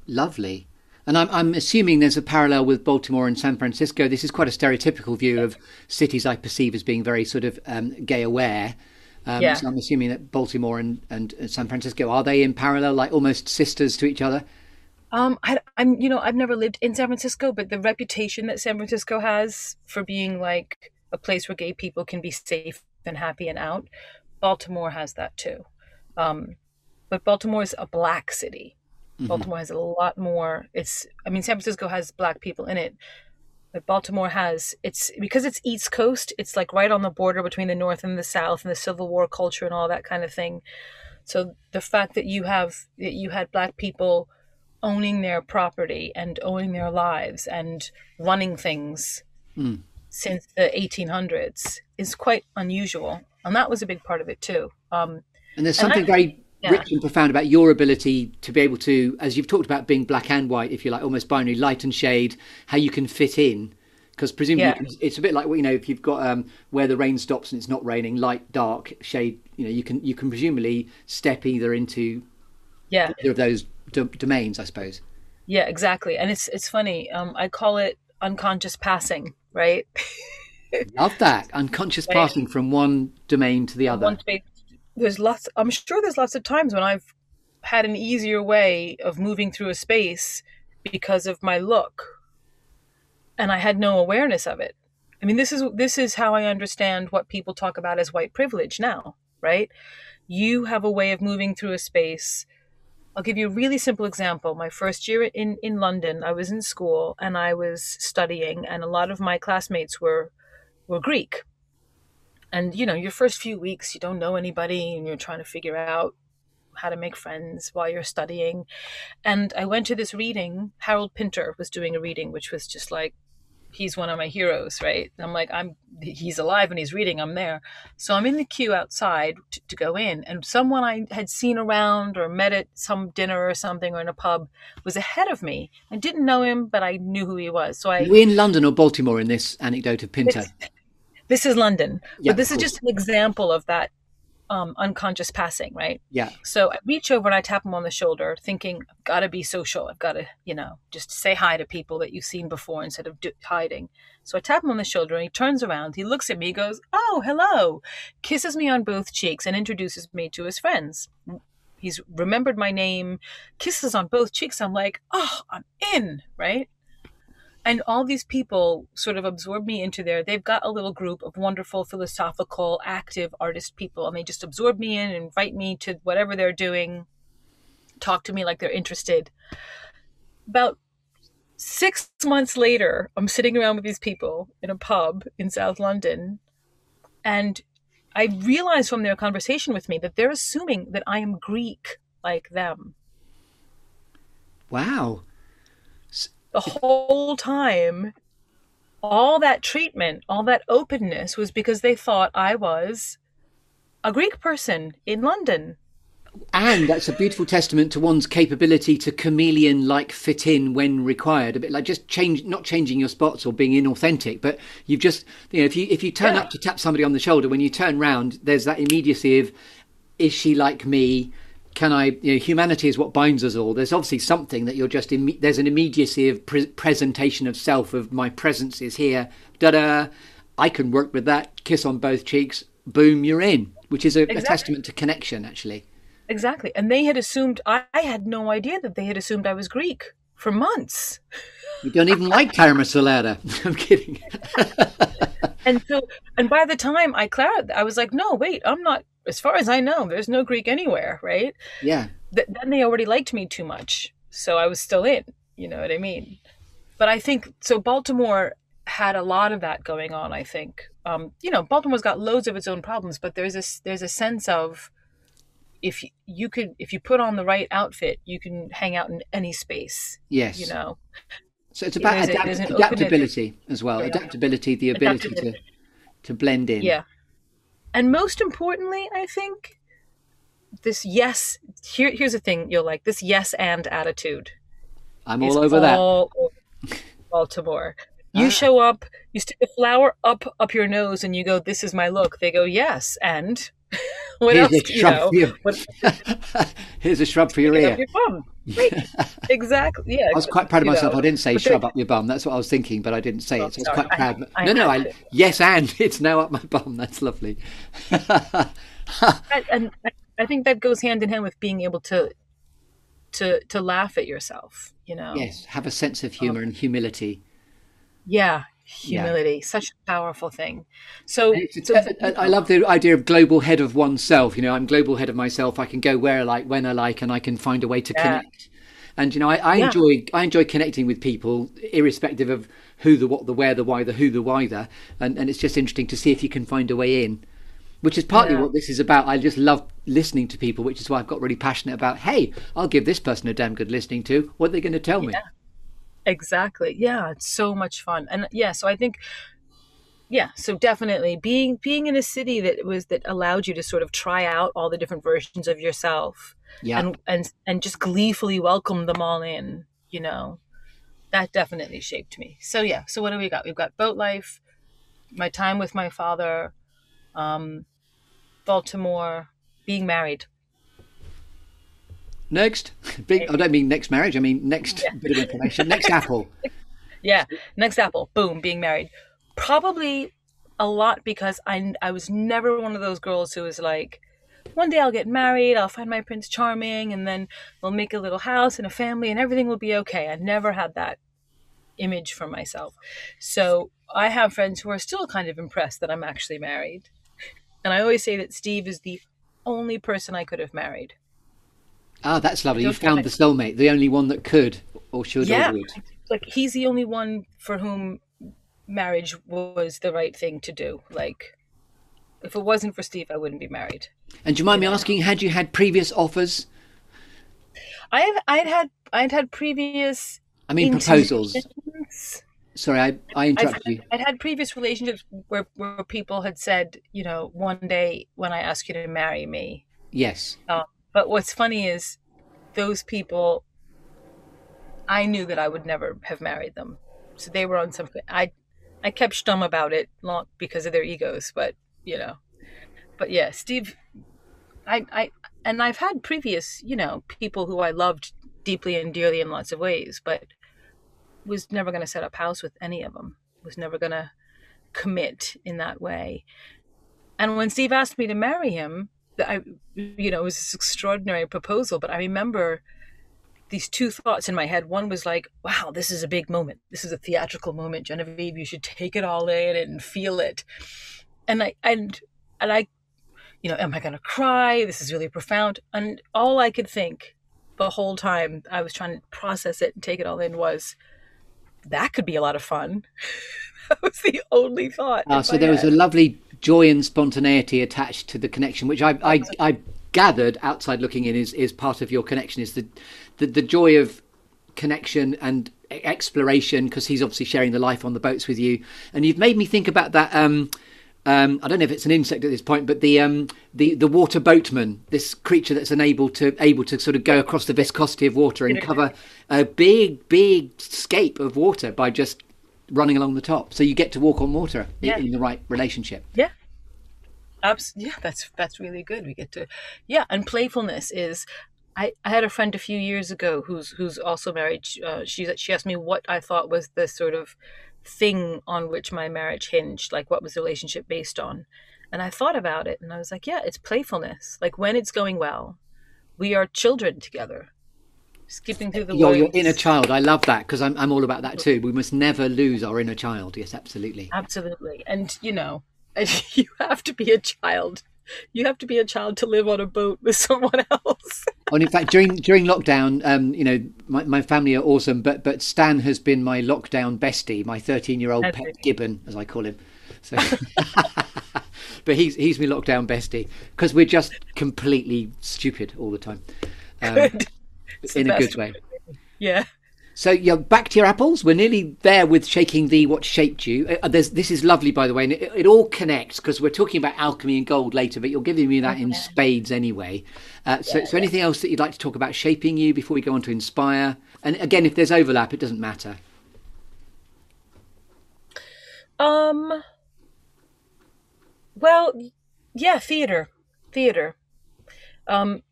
Lovely and I'm, I'm assuming there's a parallel with Baltimore and San Francisco. This is quite a stereotypical view of cities I perceive as being very sort of um, gay aware. Um, yeah. So I'm assuming that Baltimore and, and San Francisco are they in parallel, like almost sisters to each other? Um, I, am you know I've never lived in San Francisco, but the reputation that San Francisco has for being like a place where gay people can be safe and happy and out, Baltimore has that too. Um, but Baltimore is a black city. Mm-hmm. Baltimore has a lot more. It's I mean San Francisco has black people in it, but Baltimore has. It's because it's East Coast. It's like right on the border between the North and the South, and the Civil War culture and all that kind of thing. So the fact that you have that you had black people owning their property and owning their lives and running things Mm. since the 1800s is quite unusual, and that was a big part of it too. Um, And there's And I- something very yeah. rich and profound about your ability to be able to, as you've talked about being black and white, if you like, almost binary, light and shade, how you can fit in. Because presumably Yeah. it's a bit like you know if you've got um, where the rain stops and it's not raining, light, dark, shade. You know you can you can presumably step either into yeah, either of those do- domains, I suppose. yeah, exactly. And it's it's funny. Um, I call it unconscious passing, right? Love that unconscious Right. passing from one domain to the other. One space- There's lots. I'm sure there's lots of times when I've had an easier way of moving through a space because of my look, and I had no awareness of it. I mean, this is this is how I understand what people talk about as white privilege now, right? You have a way of moving through a space. I'll give you a really simple example. My first year in in London, I was in school and I was studying, and a lot of my classmates were were Greek and you know your first few weeks you don't know anybody and you're trying to figure out how to make friends while you're studying. And i went to this reading harold pinter was doing a reading which was just like he's one of my heroes right? I'm like i'm he's alive and he's reading i'm there. So i'm in the queue outside to, to go in and someone i had seen around or met at some dinner or something or in a pub was ahead of me. I didn't know him but i knew who he was. So i Are we in London or Baltimore in this anecdote of Pinter? This is london Yeah, but this is just an example of that um, unconscious passing right Yeah, So I reach over and I tap him on the shoulder, thinking, I've got to be social. I've got to, you know, just say hi to people that you've seen before instead of do- hiding. So I tap him on the shoulder and he turns around. He looks at me, goes, Oh, hello, kisses me on both cheeks and introduces me to his friends. He's remembered my name, kisses on both cheeks. I'm like, Oh, I'm in, right? And all these people sort of absorb me into their, they've got a little group of wonderful, philosophical, active artist people, and they just absorb me in, invite me to whatever they're doing, talk to me like they're interested. About six months later, I'm sitting around with these people in a pub in South London, and I realize from their conversation with me that they're assuming that I am Greek like them. wow. The whole time all that treatment all that openness was because they thought i was a greek person in london And that's a beautiful testament to one's capability to chameleon like fit in when required. A bit like just change, not changing your spots or being inauthentic, but you've just, you know, if you if you turn Yeah. up to tap somebody on the shoulder, when you turn round, there's that immediacy of, is she like me? Can I? You know, humanity is what binds us all. There's obviously something that you're just. Imme- there's an immediacy of pre- presentation of self. Of my presence is here. Da da. I can work with that. Kiss on both cheeks. Boom, you're in. Which is a, a testament to connection, actually. exactly and they had assumed I, I had no idea that they had assumed i was greek for months You don't even like Cara Solera. I'm kidding. and so and by the time i clarified i was like no wait i'm not as far as i know there's no greek anywhere right Yeah. th- then they already liked me too much so i was still in you know what i mean but i think so baltimore had a lot of that going on i think um, you know baltimore's got loads of its own problems but there's a there's a sense of if you, could if you put on the right outfit you can hang out in any space Yes. you know So it's about a- adapt- adaptability as well. Yeah. Adaptability, the ability to to blend in. Yeah. And most importantly, I think this yes, here, here's the thing you'll like this yes and attitude. I'm all over that. over Baltimore. You Ah. show up, you stick a flower up up your nose, and you go, "This is my look." They go, "Yes," and what Here's else? You shrub know, for your, what, Here's a shrub for your ear. your bum. Right. exactly. Yeah. I was quite proud of myself. know. I didn't say But shrub up your bum. That's what I was thinking, but I didn't say Oh, it. So I was quite proud. I no, no, I yes, and it's now up my bum. That's lovely. And I- I think that goes hand in hand with being able to to to laugh at yourself. You know. yes, have a sense of oh. humour and humility. Yeah, humility, such a powerful thing. So, it's a- I love the idea of global head of oneself. You know, I'm global head of myself. I can go where I like, when I like, and I can find a way to Yeah. connect. And you know, I, I Yeah. enjoy I enjoy connecting with people, irrespective of who, the what, the where, the why, the who, the why, the, and and it's just interesting to see if you can find a way in. Which is partly Yeah. what this is about. I just love listening to people, which is why I've got really passionate about. Hey, I'll give this person a damn good listening to. What are they going to tell me? Exactly. Yeah, it's so much fun. And yeah, so I think yeah, so definitely being being in a city that was that allowed you to sort of try out all the different versions of yourself Yeah. and and and just gleefully welcome them all in, you know. That definitely shaped me. So yeah, so what do we got? We've got boat life, my time with my father, um Baltimore, being married. Next, big. I don't mean next marriage. I mean next bit of information. Next apple. Yeah. Next apple. Boom. Being married. Probably a lot because I I was never one of those girls who was like, one day I'll get married, I'll find my prince charming, and then we'll make a little house and a family, and everything will be okay. I never had that image for myself. So I have friends who are still kind of impressed that I'm actually married, and I always say that Steve is the only person I could have married. Ah, that's lovely. You found the soulmate, the only one that could or should Yeah. or would. like he's the only one for whom marriage was the right thing to do. Like if it wasn't for Steve, I wouldn't be married. And do you mind me asking, had you had previous offers? I've I'd had I'd had previous I mean, proposals. Sorry, I, I I've interrupted you. I'd had previous relationships where where people had said, you know, one day when I ask you to marry me. Yes. Uh, but what's funny is those people. I knew that I would never have married them, so they were on something. I I kept stum about it long because of their egos, but you know, but yeah, Steve, I I and I've had previous, you know, people who I loved deeply and dearly in lots of ways, but was never going to set up house with any of them. Was never going to commit in that way. And when Steve asked me to marry him, I, you know, it was this extraordinary proposal. But I remember these two thoughts in my head. One was like, "Wow, this is a big moment. This is a theatrical moment, Genevieve. You should take it all in and feel it." And I and and I, you know, am I going to cry? This is really profound. And all I could think the whole time I was trying to process it and take it all in was, that could be a lot of fun. that was the only thought. Ah, so there was a lovely joy and spontaneity attached to the connection, which I, I, I gathered outside looking in is, is part of your connection. Is the, the, the joy of connection and exploration because he's obviously sharing the life on the boats with you, and you've made me think about that. Um, um, I don't know if it's an insect at this point, but the um, the the water boatman, this creature that's unable to able to sort of go across the viscosity of water and cover a big big scape of water by just running along the top. So you get to walk on water Yeah. in the right relationship. Yeah. Abs- yeah, that's that's really good. We get to yeah, and playfulness is I, I had a friend a few years ago who's who's also married. She- Uh, she she asked me what I thought was the sort of thing on which my marriage hinged, like what was the relationship based on. And I thought about it and I was like, yeah, it's playfulness. Like when it's going well, we are children together. Skipping through the Your, your inner child. I love that because I'm, I'm all about that too. We must never lose our inner child. Yes, absolutely. Absolutely. And, you know, you have to be a child. You have to be a child to live on a boat with someone else. And in fact, during during lockdown, um, you know, my, my family are awesome, but but Stan has been my lockdown bestie, my 13 year old pet it. gibbon, as I call him. So, but he's he's my lockdown bestie because we're just completely stupid all the time, um. It's in a good way. Yeah. So you're back to your apples. We're nearly there with shaking the what shaped you. Uh, there's, this is lovely, by the way, and it, it all connects because we're talking about alchemy and gold later, but you're giving me that in spades anyway. Uh, so, so anything else that you'd like to talk about shaping you before we go on to inspire? And again, if there's overlap, it doesn't matter. Um. Well, yeah, theater, theater, um,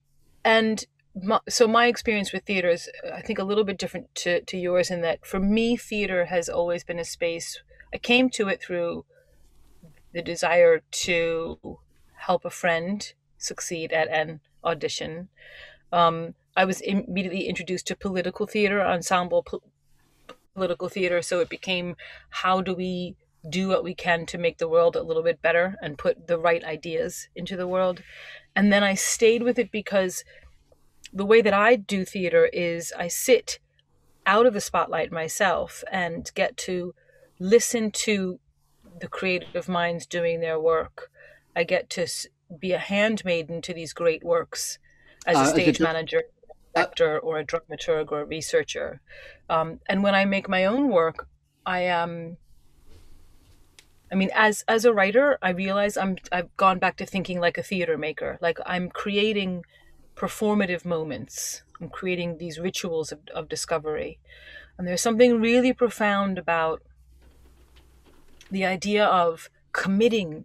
and my, so my experience with theater is, I think, a little bit different to to yours in that for me, theater has always been a space. I came to it through the desire to help a friend succeed at an audition. Um, I was immediately introduced to political theater, ensemble po- political theater, so it became how do we do what we can to make the world a little bit better and put the right ideas into the world. And then I stayed with it because the way that I do theater is I sit out of the spotlight myself and get to listen to the creative minds doing their work. I get to be a handmaiden to these great works as a uh, stage manager, actor, or a dramaturg or a researcher. Um, and when I make my own work, I am. Um, I mean, as as a writer, I realize I'm I've gone back to thinking like a theater maker. Like I'm creating performative moments. I'm creating these rituals of, of discovery. And there's something really profound about the idea of committing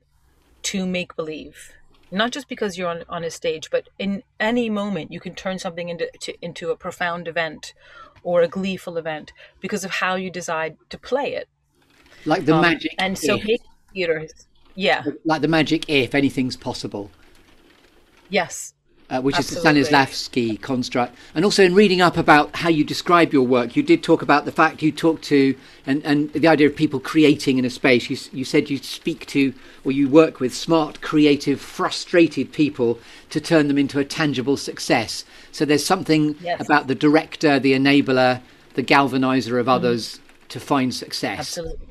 to make believe. Not just because you're on, on a stage, but in any moment you can turn something into to, into a profound event or a gleeful event because of how you decide to play it. Like the um, magic. And so if. theater, yeah. Like the magic if anything's possible. Yes, uh, which Absolutely. is the Stanislavski construct. And also in reading up about how you describe your work, you did talk about the fact you talk to and, and the idea of people creating in a space. You, you said you speak to or you work with smart, creative, frustrated people to turn them into a tangible success. So there's something yes. about the director, the enabler, the galvanizer of mm-hmm. others mm. to find success. Absolutely.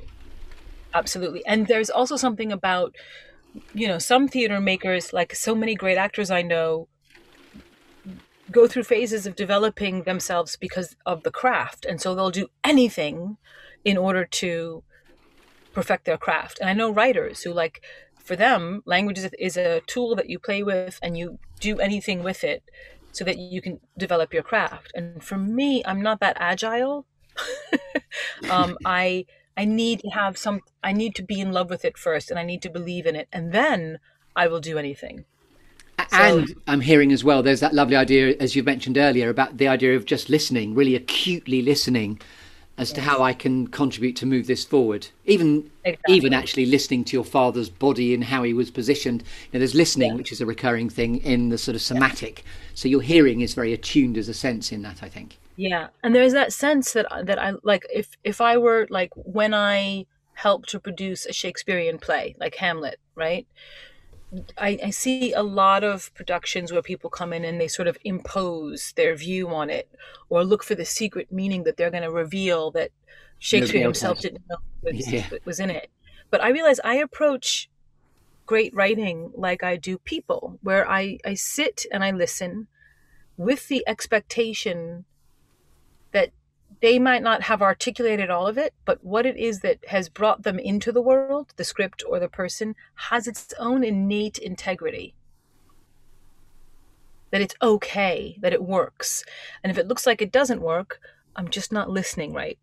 Absolutely. And there's also something about you know some theater makers like so many great actors i know go through phases of developing themselves because of the craft. And so they'll do anything in order to perfect their craft. And i know writers who like for them language is a tool that you play with and you do anything with it so that you can develop your craft. And for me i'm not that agile. Um, i i need to have some i need to be in love with it first and i need to believe in it. And then i will do anything and I'm hearing as well, there's that lovely idea, as you mentioned earlier, about the idea of just listening, really acutely listening as yes. to how I can contribute to move this forward. Even exactly. even actually listening to your father's body and how he was positioned. You know, there's listening, yeah. which is a recurring thing in the sort of somatic. Yeah. So your hearing is very attuned as a sense in that, I think. Yeah, and there's that sense that that I like. If if I were like when I helped to produce a Shakespearean play like Hamlet, right? I, I, see a lot of productions where people come in and they sort of impose their view on it or look for the secret meaning that they're going to reveal that Shakespeare himself didn't know was, yeah. was in it. But I realize I approach great writing like I do people, where I, I sit and I listen with the expectation that they might not have articulated all of it, but what it is that has brought them into the world, the script or the person, has its own innate integrity. That it's okay, that it works. And if it looks like it doesn't work, I'm just not listening right.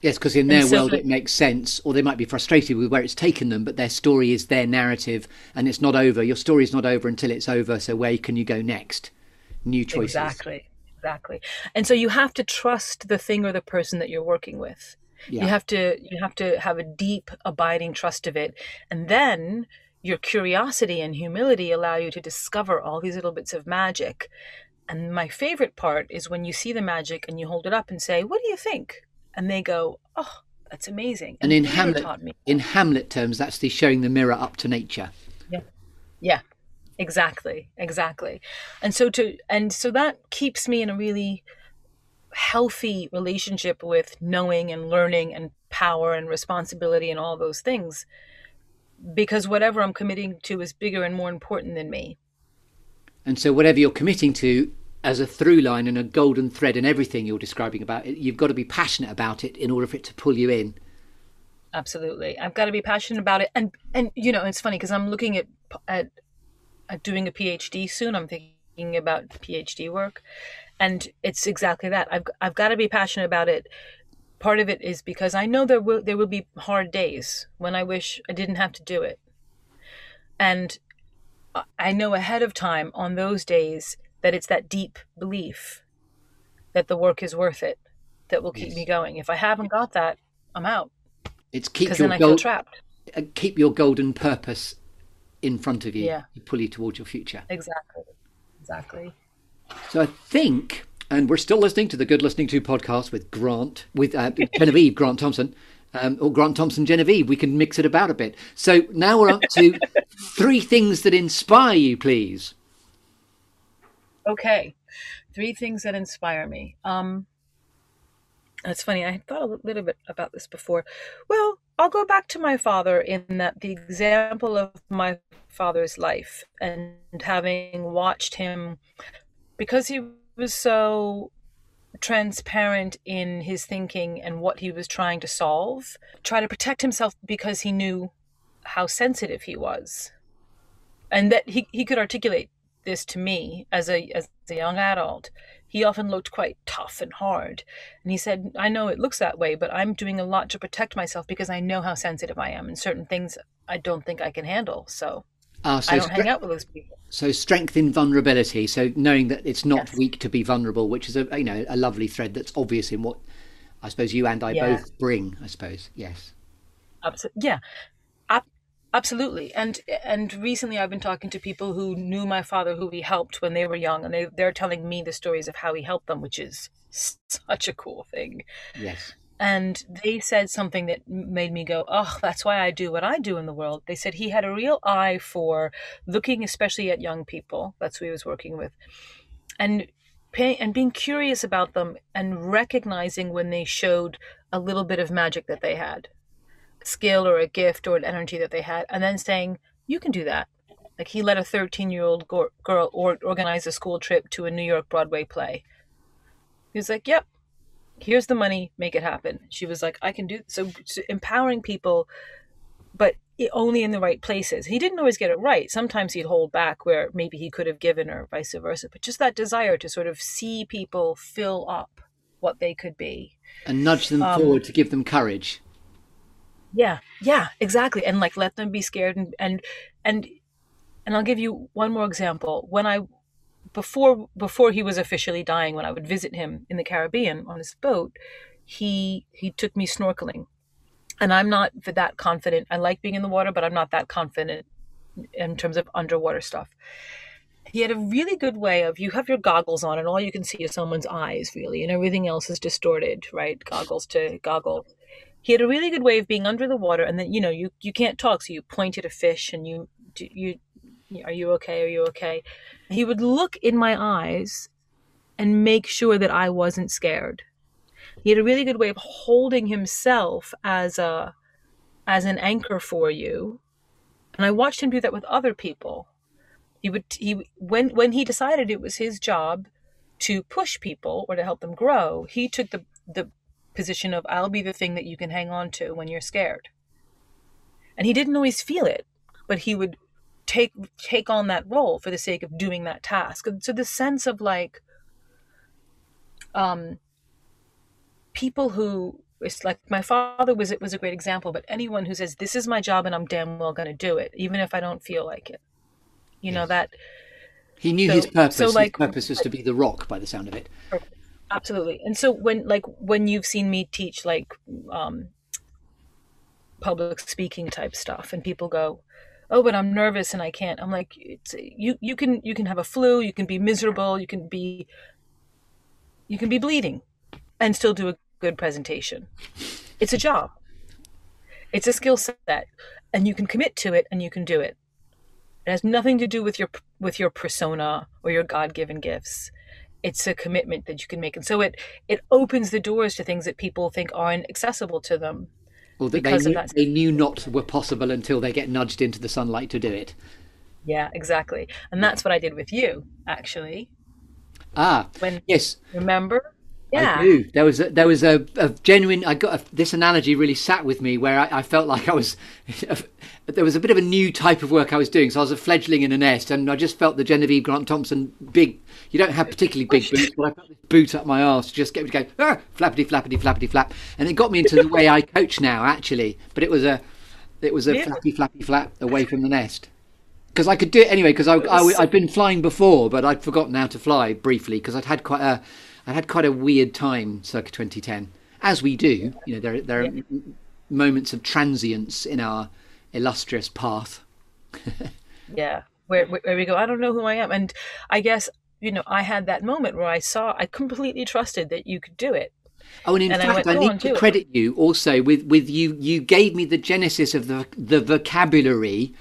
Yes, because in their so, world it makes sense, or they might be frustrated with where it's taken them, but their story is their narrative and it's not over. Your story is not over until it's over, so where can you go next? New choices. Exactly exactly. And so you have to trust the thing or the person that you're working with. Yeah. you have to you have to have a deep abiding trust of it. And then your curiosity and humility allow you to discover all these little bits of magic. And my favorite part is when you see the magic and you hold it up and say what do you think? And they go oh that's amazing. And, and in hamlet in hamlet terms that's the showing the mirror up to nature. Yeah. Yeah exactly exactly. And so to and so that keeps me in a really healthy relationship with knowing and learning and power and responsibility and all those things because whatever i'm committing to is bigger and more important than me. And so whatever you're committing to as a through line and a golden thread and everything you're describing about it you've got to be passionate about it in order for it to pull you in. Absolutely. I've got to be passionate about it. And and you know it's funny because i'm looking at at doing a PhD soon. I'm thinking about PhD work, and it's exactly that. I've I've got to be passionate about it. Part of it is because I know there will there will be hard days when I wish I didn't have to do it, and I know ahead of time on those days that it's that deep belief that the work is worth it that will keep yes. me going. If I haven't got that, I'm out. It's keep your then gold, trapped. Uh, keep your golden purpose in front of you yeah. you pull you towards your future. Exactly. Exactly. So I think, and we're still listening to the Good Listening to podcast with Grant, with uh, Genevieve Grant Thompson, um, or Grant Thompson Genevieve. We can mix it about a bit. So now we're up to three things that inspire you, please. Okay, three things that inspire me. Um, that's funny. I thought a little bit about this before. Well, I'll go back to my father in that the example of my father's life and having watched him because he was so transparent in his thinking and what he was trying to solve, try to protect himself because he knew how sensitive he was. And that he, he could articulate this to me as a as a young adult he often looked quite tough and hard. And he said, I know it looks that way, but I'm doing a lot to protect myself because I know how sensitive I am and certain things I don't think I can handle. So, uh, so I don't stre- hang out with those people. So strength in vulnerability. So knowing that it's not yes. weak to be vulnerable, which is a you know a lovely thread that's obvious in what I suppose you and I yeah. both bring. I suppose yes. Absolutely. Yeah. Absolutely. And and recently I've been talking to people who knew my father who he helped when they were young and they they're telling me the stories of how he helped them, which is such a cool thing. Yes. And they said something that made me go, "Oh, that's why I do what I do in the world." They said he had a real eye for looking especially at young people. That's who he was working with. And paying and being curious about them and recognizing when they showed a little bit of magic that they had skill or a gift or an energy that they had, and then saying, You can do that. Like he let a 13 year old girl or organize a school trip to a New York Broadway play. He was like, Yep, here's the money, make it happen. She was like, I can do so, so empowering people, but only in the right places. He didn't always get it right. Sometimes he'd hold back where maybe he could have given or vice versa. But just that desire to sort of see people fill up what they could be and nudge them um, forward to give them courage yeah yeah exactly and like let them be scared and and and and i'll give you one more example. When i before before he was officially dying when i would visit him in the caribbean on his boat he he took me snorkeling. And i'm not that confident. I like being in the water but i'm not that confident in terms of underwater stuff. He had a really good way of you have your goggles on and all you can see is someone's eyes really and everything else is distorted right? Goggles to goggle he had a really good way of being under the water and then you know you you can't talk so you point at a fish and you you are you okay are you okay? He would look in my eyes and make sure that i wasn't scared. He had a really good way of holding himself as a as an anchor for you and i watched him do that with other people. He would he when when he decided it was his job to push people or to help them grow he took the the position of I'll be the thing that you can hang on to when you're scared. And he didn't always feel it, but he would take take on that role for the sake of doing that task. And so the sense of like um people who it's like my father was it was a great example, but anyone who says this is my job and I'm damn well going to do it, even if I don't feel like it, you yes. know that. He knew so, his purpose. So like, his purpose was to be the rock, by the sound of it. Perfect absolutely. And so when like when you've seen me teach like um public speaking type stuff and people go oh but i'm nervous and i can't i'm like you you can you can have a flu you can be miserable you can be you can be bleeding and still do a good presentation. It's a job. It's a skill set and you can commit to it and you can do it. It has nothing to do with your with your persona or your god-given gifts it's a commitment that you can make and so it it opens the doors to things that people think aren't accessible to them well they, knew, they knew not were possible until they get nudged into the sunlight to do it yeah exactly and that's what i did with you actually ah when yes remember yeah. I do. There was a, there was a, a genuine. I got a, this analogy really sat with me where I, I felt like I was. there was a bit of a new type of work I was doing, so I was a fledgling in a nest, and I just felt the Genevieve Grant Thompson big. You don't have particularly big boots, but I felt this boot up my arse to just get me to go ah, flappity flappity flappity flap, and it got me into the way I coach now actually. But it was a it was a yeah. flappy flappy flap away from the nest because I could do it anyway. Because I, I I'd been flying before, but I'd forgotten how to fly briefly because I'd had quite a, I'd had quite a weird time circa 2010, as we do. You know, there there are moments of transience in our illustrious path. yeah, where where we go. I don't know who I am, and I guess you know I had that moment where I saw I completely trusted that you could do it. Oh, and in and fact, I, went, I need to credit you also with with you. You gave me the genesis of the the vocabulary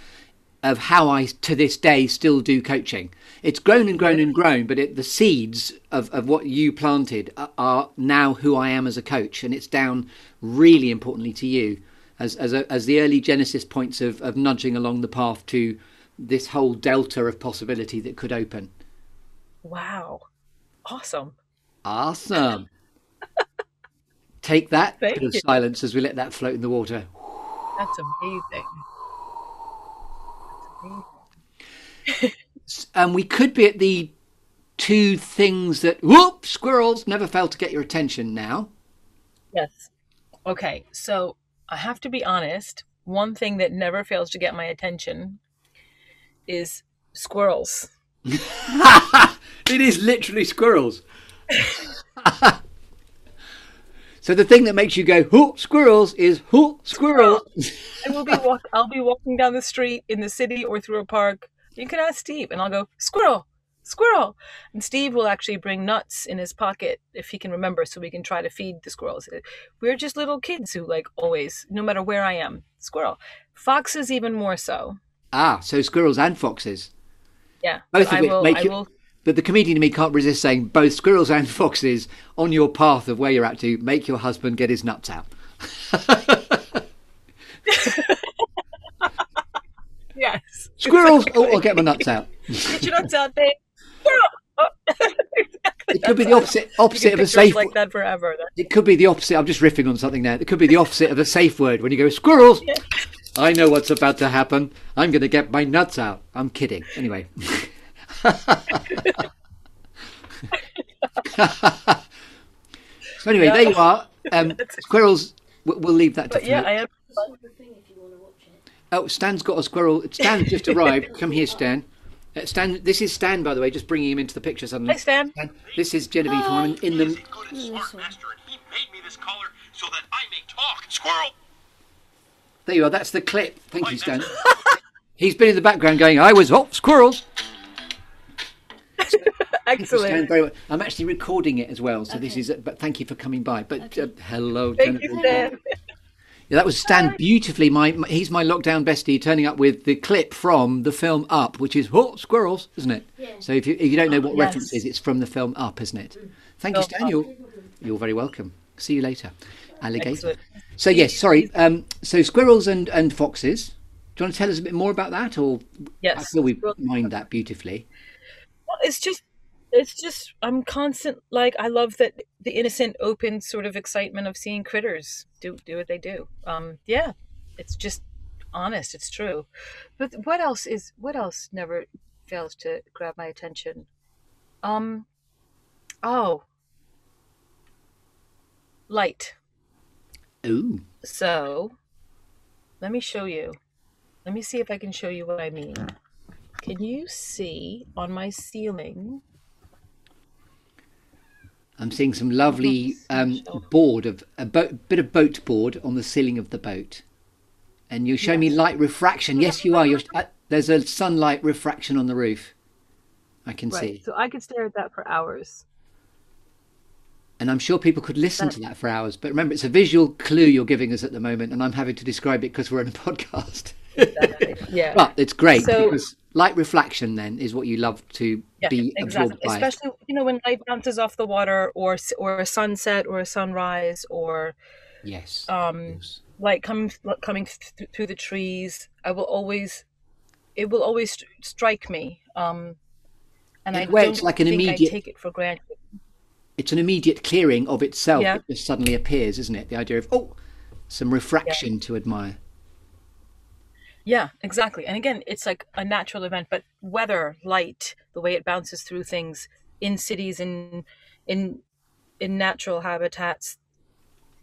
of how I to this day still do coaching. It's grown and grown and grown, but it, the seeds of, of what you planted are, are now who I am as a coach, and it's down really importantly to you as as, a, as the early genesis points of, of nudging along the path to this whole delta of possibility that could open. Wow, awesome! Awesome. Take that Thank bit of silence as we let that float in the water. That's amazing. That's amazing. And we could be at the two things that whoop squirrels never fail to get your attention now. Yes. Okay, so I have to be honest. One thing that never fails to get my attention is squirrels. it is literally squirrels. so the thing that makes you go whoop squirrels is whoop squirrels. I will be walk. I'll be walking down the street in the city or through a park. You can ask Steve, and I'll go squirrel, squirrel, and Steve will actually bring nuts in his pocket if he can remember, so we can try to feed the squirrels. We're just little kids who like always, no matter where I am, squirrel. Foxes even more so. ah, so squirrels and foxes. Yeah, Both of will. make I you- will. But the comedian in me can't resist saying both squirrels and foxes on your path of where you're at to make your husband get his nuts out. Yes. Squirrels! Oh, I'll get my nuts out. Get your nuts out there. Squirrel. Exactly. It could be the opposite opposite of a safe like that forever. That- It could be the opposite. I'm just riffing on something now. It could be the opposite of a safe word when you go squirrels. I know what's about to happen. I'm going to get my nuts out. I'm kidding. Anyway. so anyway, there you are. Um, squirrels. we- We'll leave that to. But yeah, I am. the thing if you want to watch it. Oh, Stan's got a squirrel. Stan's just arrived. Come here, Stan. Uh, Stan, this is Stan, by the way. Just bringing him into the picture suddenly. Hi, Stan. This is Genevieve Harmon in He the. is a good and smart master, and he made me this collar so that I may talk. Squirrel! There you are. That's the clip. Thank you, Stan. He's been in the background going, "I was oh squirrels." Stan, Excellent. very well. I'm actually recording it as well, so this is. But thank you for coming by. But uh, hello, Thank Genevieve. you, Stan. Yeah, that was Stan beautifully. My, my he's my lockdown bestie, turning up with the clip from the film Up, which is oh squirrels, isn't it? Yeah. So if you if you don't know what Yes. reference is, it's from the film Up, isn't it? Thank you, Stan. You're you're very welcome. See you later, alligator. Excellent. So yes, sorry. Um, so squirrels and and foxes. Do you want to tell us a bit more about that, or yes, I Yes. feel we mined that beautifully. Well, it's just it's just i'm constant like i love that the innocent open sort of excitement of seeing critters do do what they do. Um yeah it's just honest it's true. But what else is what else never fails to grab my attention? Um oh. Light. Ooh, so let me show you. Let me see if i can show you what i mean. Can you see on my ceiling I'm seeing some lovely um, board of a boat, bit of boat board on the ceiling of the boat, and you're show me light refraction. Yes, you are. You're, uh, there's a sunlight refraction on the roof. I can see, So I could stare at that for hours. and I'm sure people could listen to that for hours. But remember, it's a visual clue you're giving us at the moment, and I'm having to describe it because we're on a podcast. Exactly. Yeah. But it's great So- because light reflection then is what you love to yeah, be exactly. absorbed by. Especially you know when light bounces off the water, or or a sunset, or a sunrise, or yes. um, Yes. light coming coming th- through the trees. I will always, it will always st- strike me. Um, and In I don't it's like an think immediate- I take it for granted. it's an immediate clearing of itself Yeah. that just suddenly appears, isn't it? The idea of oh, some refraction to admire. Yeah, exactly. And again, it's like a natural event, but weather, light, the way it bounces through things in cities in in in natural habitats,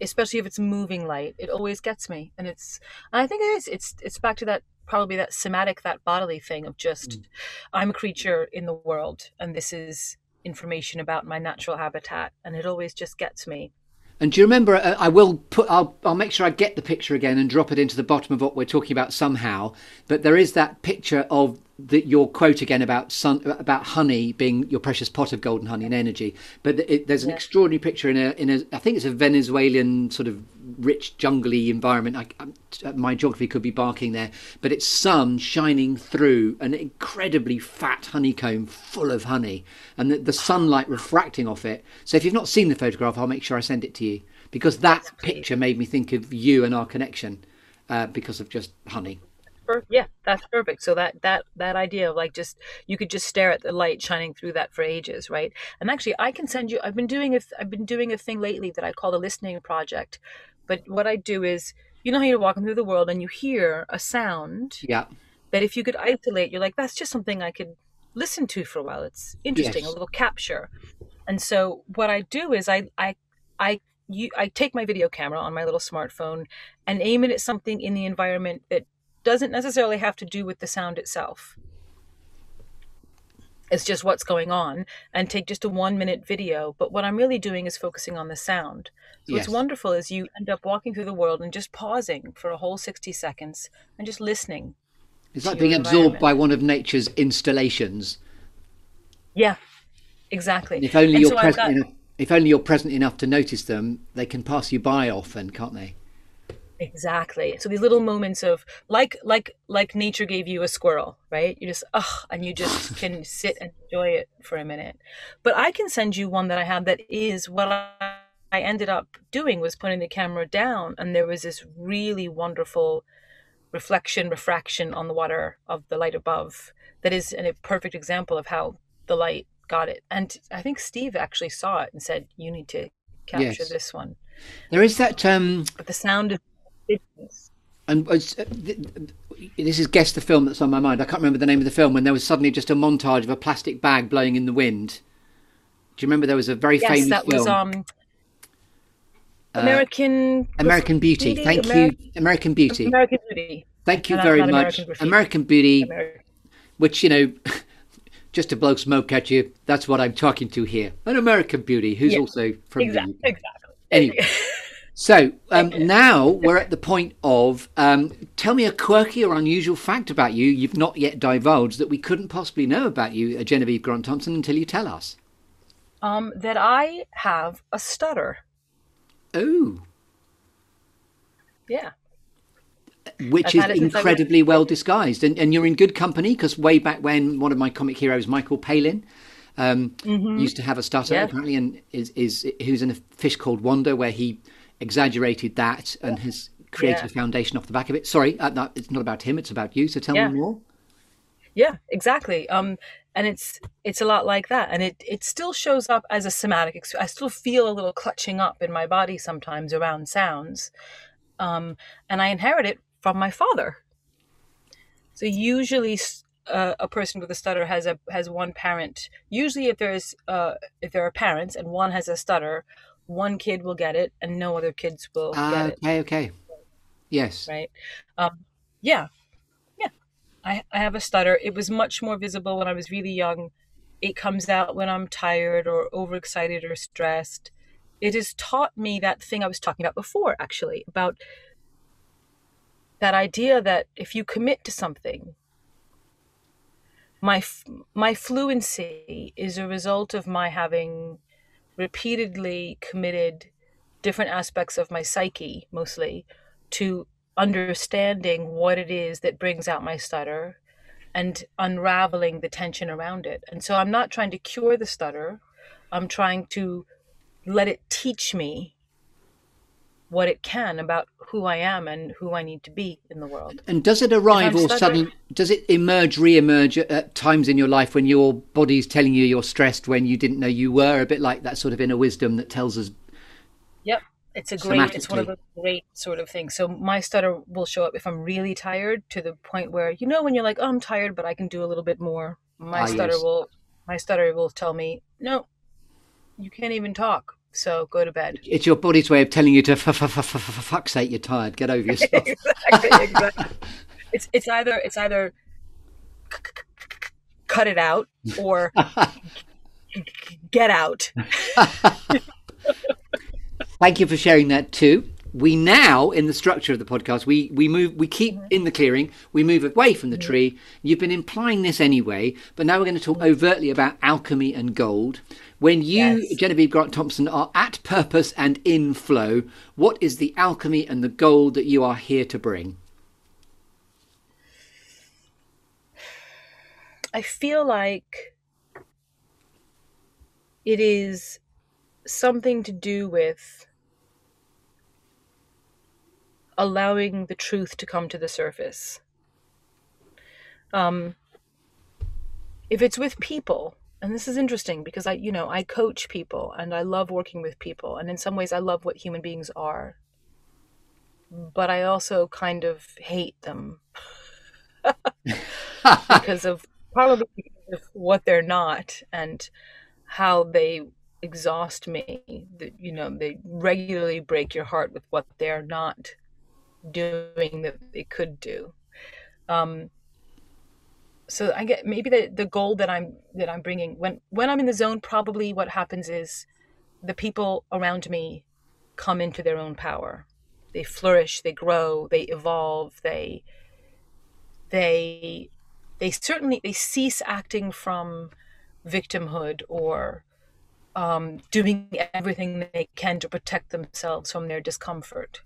especially if it's moving light, it always gets me. And it's and I think it is. It's it's back to that probably that somatic, that bodily thing of just mm. I'm a creature in the world and this is information about my natural habitat and it always just gets me. And do you remember? Uh, I will put. I'll. I'll make sure I get the picture again and drop it into the bottom of what we're talking about somehow. But there is that picture of that your quote again about sun, about honey being your precious pot of golden honey and energy. But it, there's an Yeah. extraordinary picture in a in a I think it's a Venezuelan sort of rich jungly environment. I, I, my geography could be barking there, but it's sun shining through an incredibly fat honeycomb full of honey, and the, the sunlight refracting off it. So if you've not seen the photograph, I'll make sure I send it to you because that picture made me think of you and our connection uh, because of just honey. Per- yeah that's perfect. So that that that idea of like just you could just stare at the light shining through that for ages right? And actually i can send you i've been doing a i've been doing a thing lately that i call the listening project. But what i do is you know how you're walking through the world and you hear a sound? Yeah. that if you could isolate you're like that's just something i could listen to for a while. It's interesting Yes. a little capture. And so what i do is i i i you, I take my video camera on my little smartphone and aim it at something in the environment that doesn't necessarily have to do with the sound itself. It's just what's going on and take just a one minute video. But what I'm really doing is focusing on the sound. So Yes. what's wonderful is you end up walking through the world and just pausing for a whole 60 seconds and just listening. It's like being absorbed by one of nature's installations. Yeah, exactly. And if only And you're so present got- enough, if only you're present enough to notice them, they can pass you by often, can't they? Exactly. So these little moments of like like like nature gave you a squirrel, right? You just ugh, and you just can sit and enjoy it for a minute. But I can send you one that I have that is what I, ended up doing was putting the camera down, and there was this really wonderful reflection, refraction on the water of the light above. That is an, a perfect example of how the light got it. And I think Steve actually saw it and said, "You need to capture Yes. this one." There is that, um, But the sound of and it's, uh, th- this is guess the film that's on my mind. I can't remember the name of the film when there was suddenly just a montage of a plastic bag blowing in the wind. Do you remember there was a very Yes, famous that film? was um American American Beauty. Beauty, Thank Ameri- you, American Beauty. American Beauty. Thank you very much, American American Beauty. American. which you know just to blow smoke at you that's what i'm talking to here an american beauty who's Yeah, also from Exactly. the Exactly. anyway so um, now we're at the point of um, tell me a quirky or unusual fact about you you've not yet divulged that we couldn't possibly know about you uh, genevieve grant thompson until you tell us Um, that I have a stutter. oh Yeah. which I've is had it was- incredibly well disguised and, and you're in good company because way back when one of my comic heroes michael palin um, used to have a stutter Yeah. apparently and is, is who's in a fish called wanda where he exaggerated that and has created a foundation off the back of it sorry uh, it's not about him it's about you so tell me more Yeah, exactly. Um, and it's it's a lot like that, and it it still shows up as a somatic. ex- I still feel a little clutching up in my body sometimes around sounds, um, and I inherit it from my father. So usually, uh, a person with a stutter has a has one parent. Usually, if there's uh, if there are parents and one has a stutter, one kid will get it, and no other kids will get it. okay okay yes right? Um, yeah, yeah. I, I have a stutter. It was much more visible when I was really young. It comes out when I'm tired or overexcited or stressed. It has taught me that thing I was talking about before, actually, about that idea that if you commit to something, my my fluency is a result of my having repeatedly committed different aspects of my psyche, mostly, to understanding what it is that brings out my stutter and unraveling the tension around it. And so I'm not trying to cure the stutter, I'm trying to let it teach me what it can about who I am and who I need to be in the world. and does it arrive stuttering. suddenly does it emerge re-emerge at, times in your life when your body's telling you you're stressed when you didn't know you were a bit like that sort of inner wisdom that tells us Yep. It's a great, it's one of the great sort of things. So my stutter will show up if I'm really tired to the point where, you know, when you're like, oh, I'm tired, but I can do a little bit more. My Ah, stutter yes. will, my stutter will tell me, no, you can't even talk. So go to bed. it's your body's way of telling you to f- f- f- f- f- fuck's sake you're tired get over yourself exactly, exactly. It's it's either it's either c- c- cut it out or get out. Thank you for sharing that too. we now in the structure of the podcast we we move we keep Mm-hmm. in the clearing we move away from the tree you've been implying this anyway but now we're going to talk overtly about alchemy and gold when you Yes. genevieve grant thompson are at purpose and in flow what is the alchemy and the gold that you are here to bring I feel like it is something to do with allowing the truth to come to the surface. Um, if it's with people, and this is interesting because I, you know, I coach people and I love working with people, and in some ways I love what human beings are, but I also kind of hate them because of probably because of what they're not and how they exhaust me. That you know, they regularly break your heart with what they're not doing that they could do. Um, so I get maybe the the goal that I'm that I'm bringing when when I'm in the zone. Probably what happens is the people around me come into their own power. They flourish, they grow, they evolve, they they they certainly they cease acting from victimhood or um, doing everything they can to protect themselves from their discomfort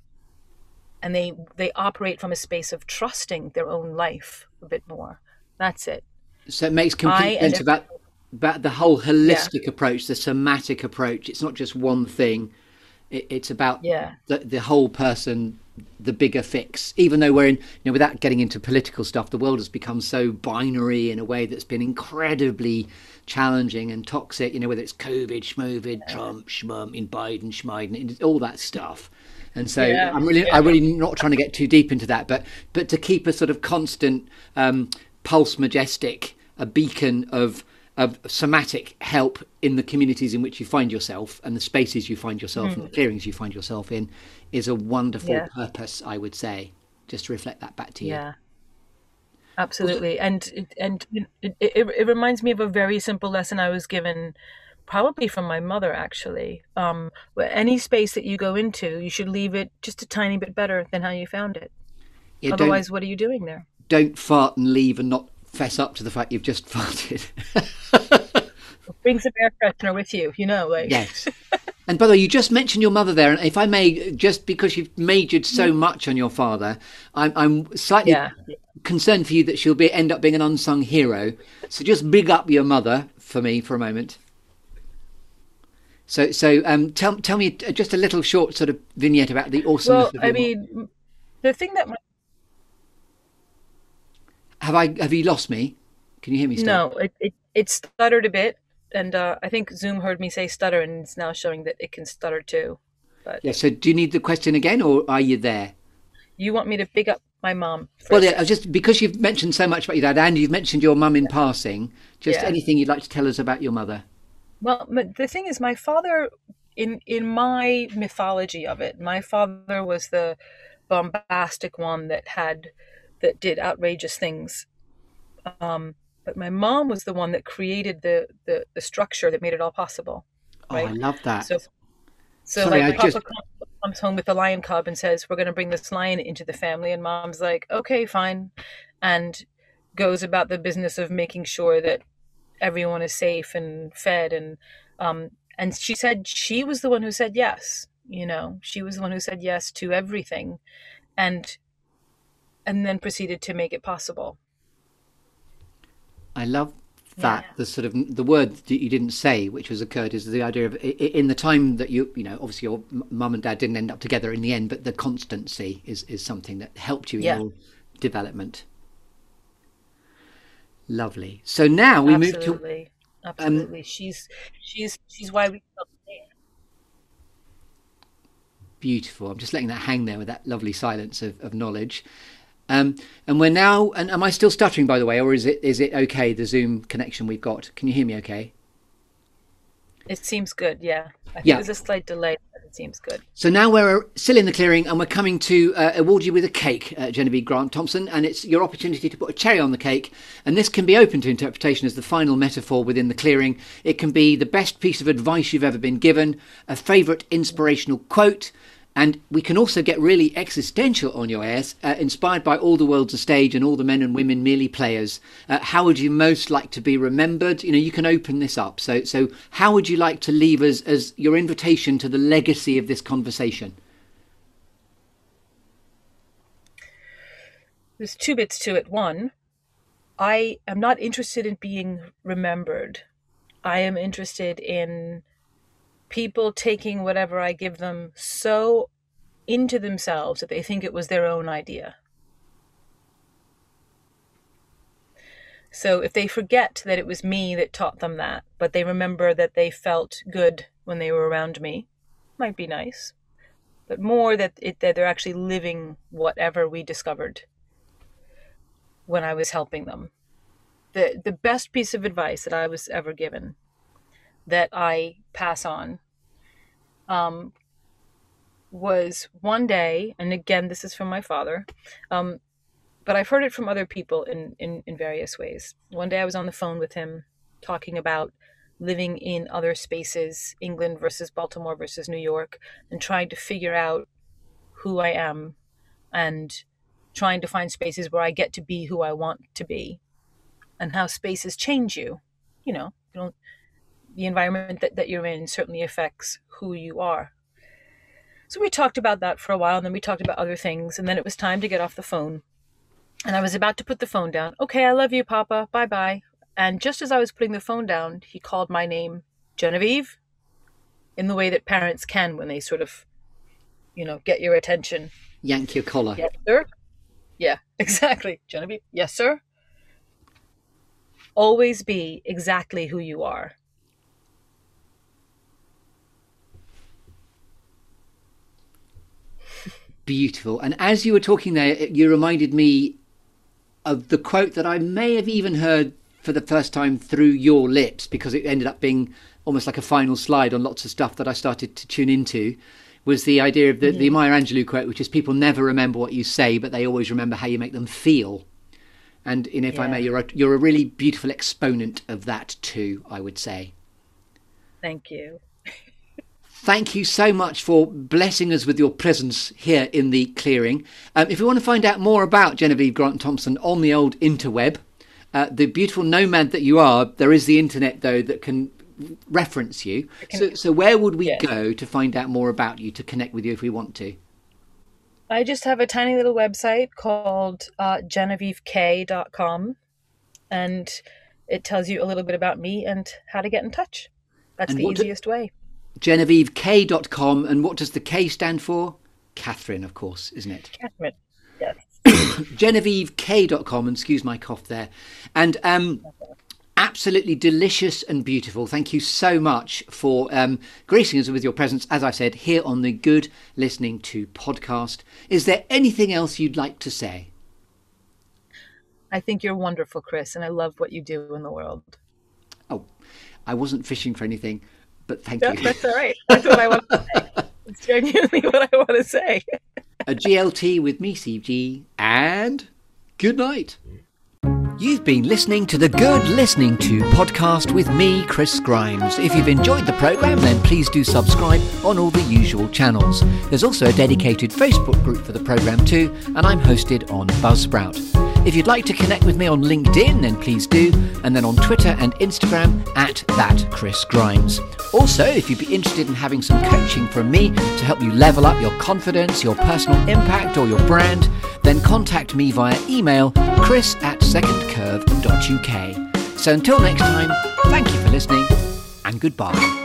and they they operate from a space of trusting their own life a bit more that's it So it makes complete sense about about the whole holistic approach, the somatic approach. It's not just one thing. It, it's about Yeah. the, the whole person, the bigger fix. Even though we're in, you know, without getting into political stuff, the world has become so binary in a way that's been incredibly challenging and toxic. You know, whether it's COVID, schmovid, Trump, schmum, in Biden, schmeiden, all that stuff. And so Yeah. I'm really, I'm really not trying to get too deep into that, but but to keep a sort of constant um, pulse majestic, a beacon of of somatic help in the communities in which you find yourself and the spaces you find yourself and the clearings you find yourself in is a wonderful Yeah. purpose, I would say. Just to reflect that back to you. Yeah, absolutely. And it- and it, it, it reminds me of a very simple lesson I was given, probably from my mother actually. Um, any space that you go into, you should leave it just a tiny bit better than how you found it. Yeah, Otherwise, what are you doing there? Don't fart and leave and not fess up to the fact you've just farted. Brings a air freshener with you. You know, like yes. And by the way, you just mentioned your mother there, and if I may, just because you've majored so much on your father, I'm, I'm slightly Yeah. concerned for you that she'll be end up being an unsung hero. So just big up your mother for me for a moment. So, so um, tell tell me just a little short sort of vignette about the awesomeness Well, I mean, the thing that my, Have I have you lost me? Can you hear me still? no, it, it it stuttered a bit, and uh, I think Zoom heard me say stutter, and it's now showing that it can stutter too. But Yeah. So do you need the question again, or are you there? you want me to big up my mom? Well, yeah, I was just because you've mentioned so much about your dad, and you've mentioned your mum in passing. Just Yeah. anything you'd like to tell us about your mother? Well, the thing is, my father, in in my mythology of it, my father was the bombastic one that had that did outrageous things. Um, but my mom was the one that created the the, the structure that made it all possible. Oh, I love that. So, so Sorry, like I Papa just- comes- comes home with the lion cub and says, "We're going to bring this lion into the family," and Mom's like, "Okay, fine," and goes about the business of making sure that everyone is safe and fed, and um, and she said she was the one who said yes. You know, she was the one who said yes to everything, and and then proceeded to make it possible. I love that Yeah. the sort of the word that you didn't say, which has occurred, is the idea of in the time that you you know obviously your mum and dad didn't end up together in the end, but the constancy is is something that helped you in Yeah. your development. Lovely. So now we move to absolutely, um, absolutely. she's she's she's why we. beautiful. I'm just letting that hang there with that lovely silence of, of knowledge. Um, and we're now. And am I still stuttering, by the way, or is it is it okay? The Zoom connection we've got. Can you hear me? Okay. It seems good, yeah. I think Yeah. there's a slight delay, but it seems good. So now we're still in the clearing and we're coming to uh, award you with a cake, uh, Genevieve Grant Thompson, and it's your opportunity to put a cherry on the cake. And this can be open to interpretation as the final metaphor within the clearing. It can be the best piece of advice you've ever been given, a favourite inspirational quote, And we can also get really existential on your airs, uh, inspired by all the world's a stage and all the men and women merely players. Uh, how would you most like to be remembered? You know, you can open this up. So, so how would you like to leave us as your invitation to the legacy of this conversation? There's two bits to it. One, I am not interested in being remembered. I am interested in people taking whatever I give them so into themselves that they think it was their own idea. So if they forget that it was me that taught them that, but they remember that they felt good when they were around me, might be nice. But more that it, that they're actually living whatever we discovered when I was helping them. The the best piece of advice that I was ever given that I pass on um, was one day, and again, this is from my father, um, but I've heard it from other people in, in, in various ways. One day I was on the phone with him talking about living in other spaces, England versus Baltimore versus New York, and trying to figure out who I am and trying to find spaces where I get to be who I want to be and how spaces change you. You know, you don't the environment that, that you're in certainly affects who you are. So we talked about that for a while, and then we talked about other things, and then it was time to get off the phone. And I was about to put the phone down. Okay, I love you, Papa. Bye bye. And just as I was putting the phone down, he called my name, Genevieve, in the way that parents can when they sort of, you know, get your attention. Yank your collar. Yes, sir. Yeah, exactly. Genevieve. Yes, sir. Always be exactly who you are. Beautiful. And as you were talking there, you reminded me of the quote that I may have even heard for the first time through your lips because it ended up being almost like a final slide on lots of stuff that I started to tune into was the idea of the, the Maya Angelou quote, which is people never remember what you say, but they always remember how you make them feel. And in, if I may, you're a, you're a really beautiful exponent of that too, I would say. Thank you. Thank you so much for blessing us with your presence here in the clearing. Um, if you want to find out more about Genevieve Grant Thompson on the old interweb, uh, the beautiful nomad that you are, there is the internet though that can reference you. So, so where would we Yeah. go to find out more about you to connect with you if we want to? I just have a tiny little website called uh, GenevieveK.com, and it tells you a little bit about me and how to get in touch. That's And the what do- easiest way. GenevieveK.com, and what does the K stand for? Catherine, of course, isn't it? Catherine. Yes. GenevieveK.com, and excuse my cough there. And um, absolutely delicious and beautiful. Thank you so much for um, gracing us with your presence, as I said, here on the Good Listening to podcast. Is there anything else you'd like to say? I think you're wonderful, Chris, and I love what you do in the world. Oh, I wasn't fishing for anything, but thank That, you. that's all right. That's what I want to say. It's genuinely what I want to say. a GLT with me, CG, and good night. You've been listening to the Good Listening to podcast with me, Chris Grimes. If you've enjoyed the programme, then please do subscribe on all the usual channels. There's also a dedicated Facebook group for the programme too, and I'm hosted on Buzzsprout. If you'd like to connect with me on LinkedIn, then please do, and then on Twitter and Instagram at that Chris Grimes. Also, if you'd be interested in having some coaching from me to help you level up your confidence, your personal impact, or your brand, then contact me via email chris at secondcurve.uk. So until next time, thank you for listening and goodbye.